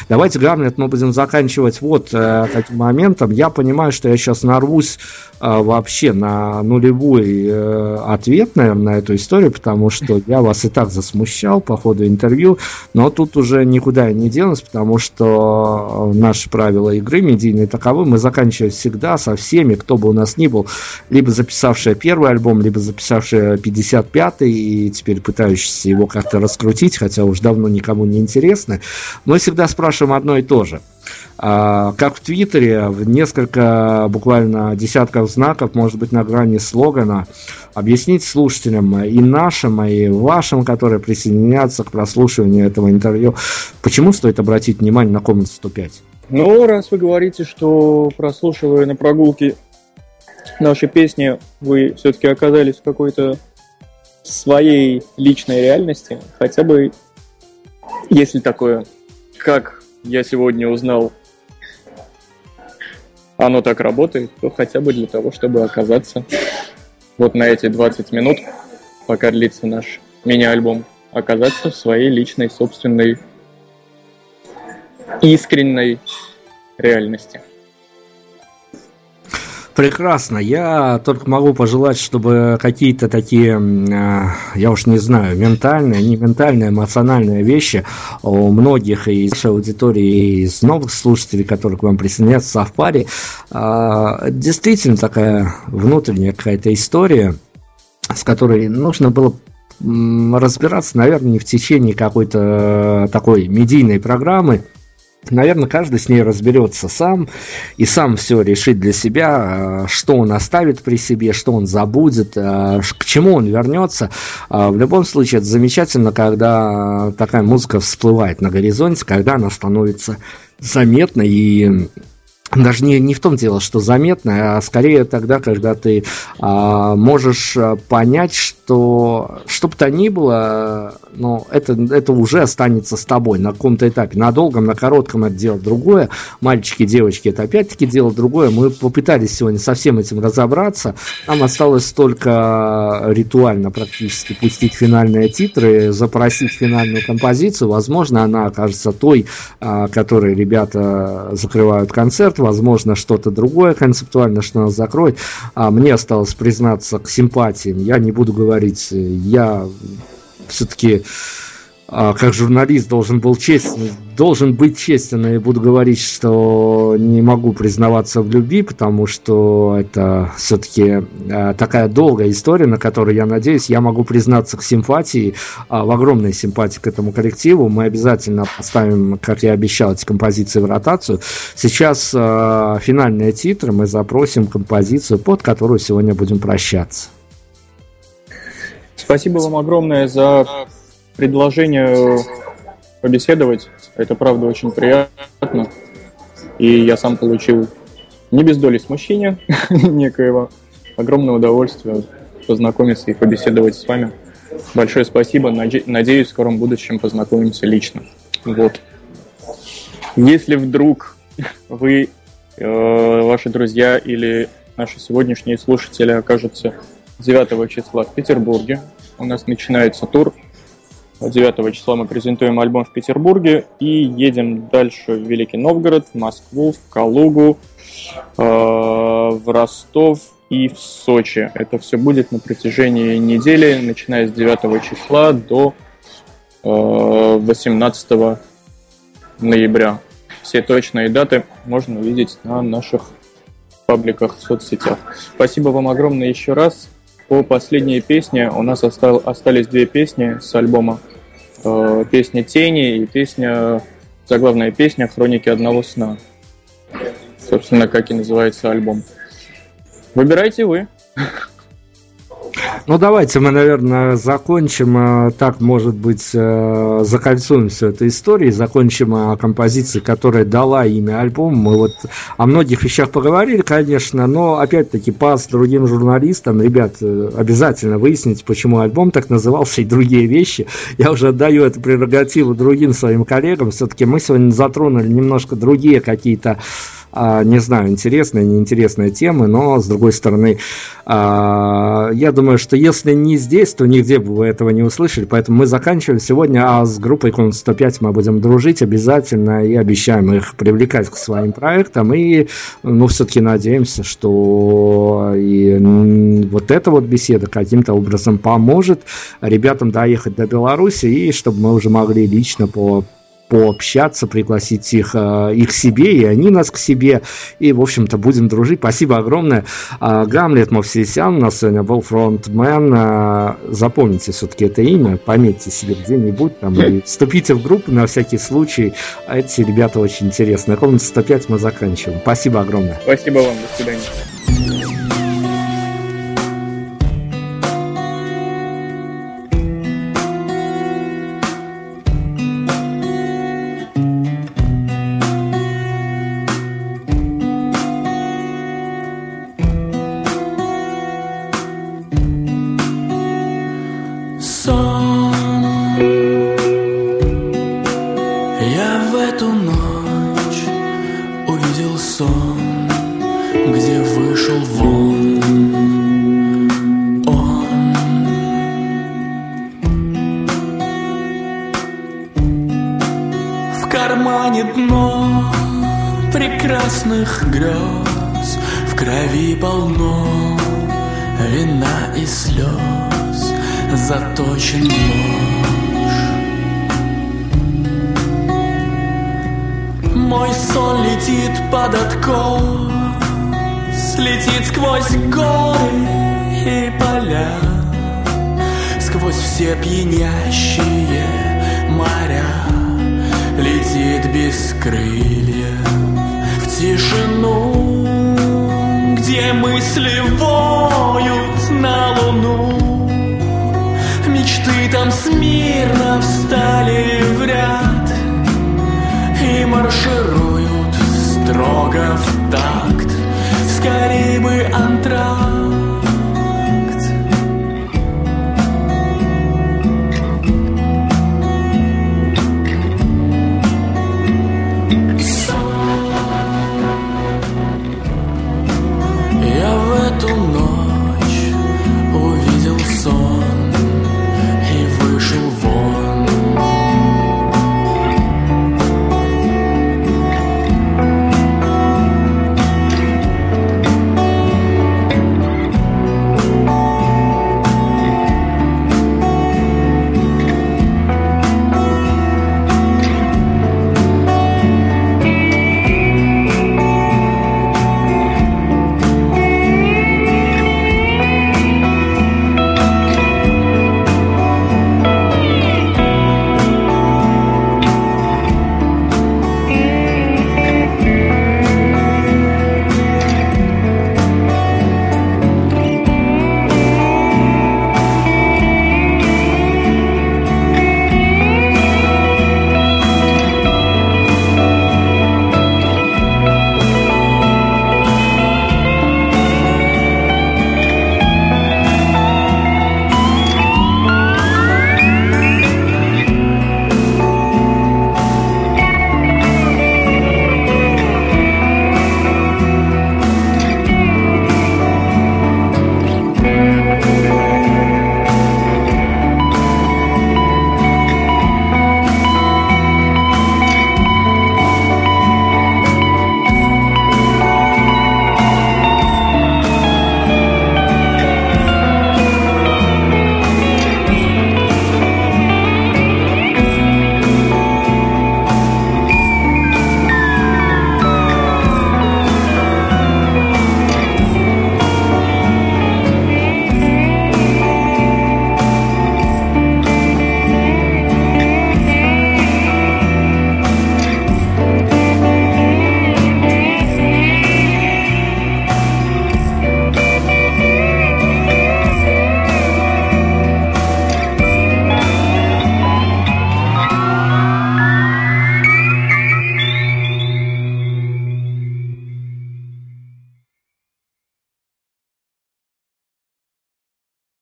Давайте, Гамлет, мы будем заканчивать вот э, таким моментом. Я понимаю, что я сейчас нарвусь э, вообще на нулевой э, ответ, наверное, на эту историю, потому что я вас и так засмущал по ходу интервью, но тут уже никуда я не денусь, потому что наши правила игры медийные таковы. Мы заканчиваем всегда со всеми, кто бы у нас ни был, либо записавший первый альбом, либо записавший 55-й и теперь пытающийся его как-то раскрутить, хотя уж давно никому не интересно. Мы всегда спрашиваем одно и то же. А, как в Твиттере, в несколько, буквально десятков знаков, может быть, на грани слогана, объяснить слушателям и нашим, и вашим, которые присоединятся к прослушиванию этого интервью, почему стоит обратить внимание на комнату 105? Ну, раз вы говорите, что прослушивая на прогулке наши песни, вы все-таки оказались в какой-то своей личной реальности, хотя бы, если такое как я сегодня узнал, оно так работает, то хотя бы для того, чтобы оказаться вот на эти 20 минут, пока длится наш мини-альбом, оказаться в своей личной, собственной, искренней реальности. Прекрасно. Я только могу пожелать, чтобы какие-то такие, а, я уж не знаю, ментальные, не ментальные, эмоциональные вещи у многих из нашей аудитории, из новых слушателей, которые к вам присоединятся в паре, а, действительно такая внутренняя какая-то история, с которой нужно было разбираться, наверное, не в течение какой-то такой медийной программы, Наверное, каждый с ней разберется сам и сам все решит для себя, э, что он оставит при себе, что он забудет, э, к чему он вернется. Э, в любом случае, это замечательно, когда такая музыка всплывает на горизонте, когда она становится заметной и даже не, не в том дело, что заметно, а скорее тогда, когда ты а, можешь а, понять, что что бы то ни было, но это, это уже останется с тобой на каком-то этапе. На долгом, на коротком это дело другое. Мальчики, девочки, это опять-таки дело другое. Мы попытались сегодня со всем этим разобраться. Нам осталось только ритуально практически пустить финальные титры, запросить финальную композицию. Возможно, она окажется той, а, которой ребята закрывают концерт возможно, что-то другое концептуально, что нас закроет. А мне осталось признаться к симпатиям. Я не буду говорить, я все-таки как журналист должен был честен, должен быть честен и буду говорить, что не могу признаваться в любви, потому что это все-таки а, такая долгая история, на которую я надеюсь, я могу признаться к симпатии, а, в огромной симпатии к этому коллективу. Мы обязательно поставим, как я обещал, эти композиции в ротацию. Сейчас финальные титры, мы запросим композицию, под которую сегодня будем прощаться. Спасибо вам огромное за предложение побеседовать. Это, правда, очень приятно. И я сам получил не без доли смущения некоего, огромное удовольствие познакомиться и побеседовать с вами. Большое спасибо. Надеюсь, в скором будущем познакомимся лично. Вот. Если вдруг вы, э, ваши друзья или наши сегодняшние слушатели окажутся 9 числа в Петербурге, у нас начинается тур 9 числа мы презентуем альбом в Петербурге и едем дальше в Великий Новгород, в Москву, в Калугу, э, в Ростов и в Сочи. Это все будет на протяжении недели, начиная с 9 числа до 18 э, ноября. Все точные даты можно увидеть на наших пабликах в соцсетях. Спасибо вам огромное еще раз. По последней песне у нас остал, остались две песни с альбома. Э, песня «Тени» и песня, заглавная песня «Хроники одного сна». Собственно, как и называется альбом. Выбирайте вы. Ну, давайте мы, наверное, закончим, э, так, может быть, э, закольцуем всю эту историю, закончим о композиции, которая дала имя альбому. Мы вот о многих вещах поговорили, конечно, но, опять-таки, по с другим журналистам, ребят, э, обязательно выясните, почему альбом так назывался и другие вещи. Я уже отдаю эту прерогативу другим своим коллегам. Все-таки мы сегодня затронули немножко другие какие-то не знаю, интересные, неинтересные темы, но, с другой стороны, а, я думаю, что если не здесь, то нигде бы вы этого не услышали, поэтому мы заканчиваем сегодня, а с группой Комнат 105 мы будем дружить обязательно и обещаем их привлекать к своим проектам, и, ну, все-таки надеемся, что и вот эта вот беседа каким-то образом поможет ребятам доехать до Беларуси, и чтобы мы уже могли лично по пообщаться, пригласить их, э, их себе, и они нас к себе, и, в общем-то, будем дружить. Спасибо огромное. А, Гамлет Мовсисян у нас сегодня был фронтмен. А, запомните все-таки это имя, пометьте себе где-нибудь там, и вступите в группу на всякий случай. Эти ребята очень интересные. Комната 105 мы заканчиваем. Спасибо огромное. Спасибо вам. До свидания.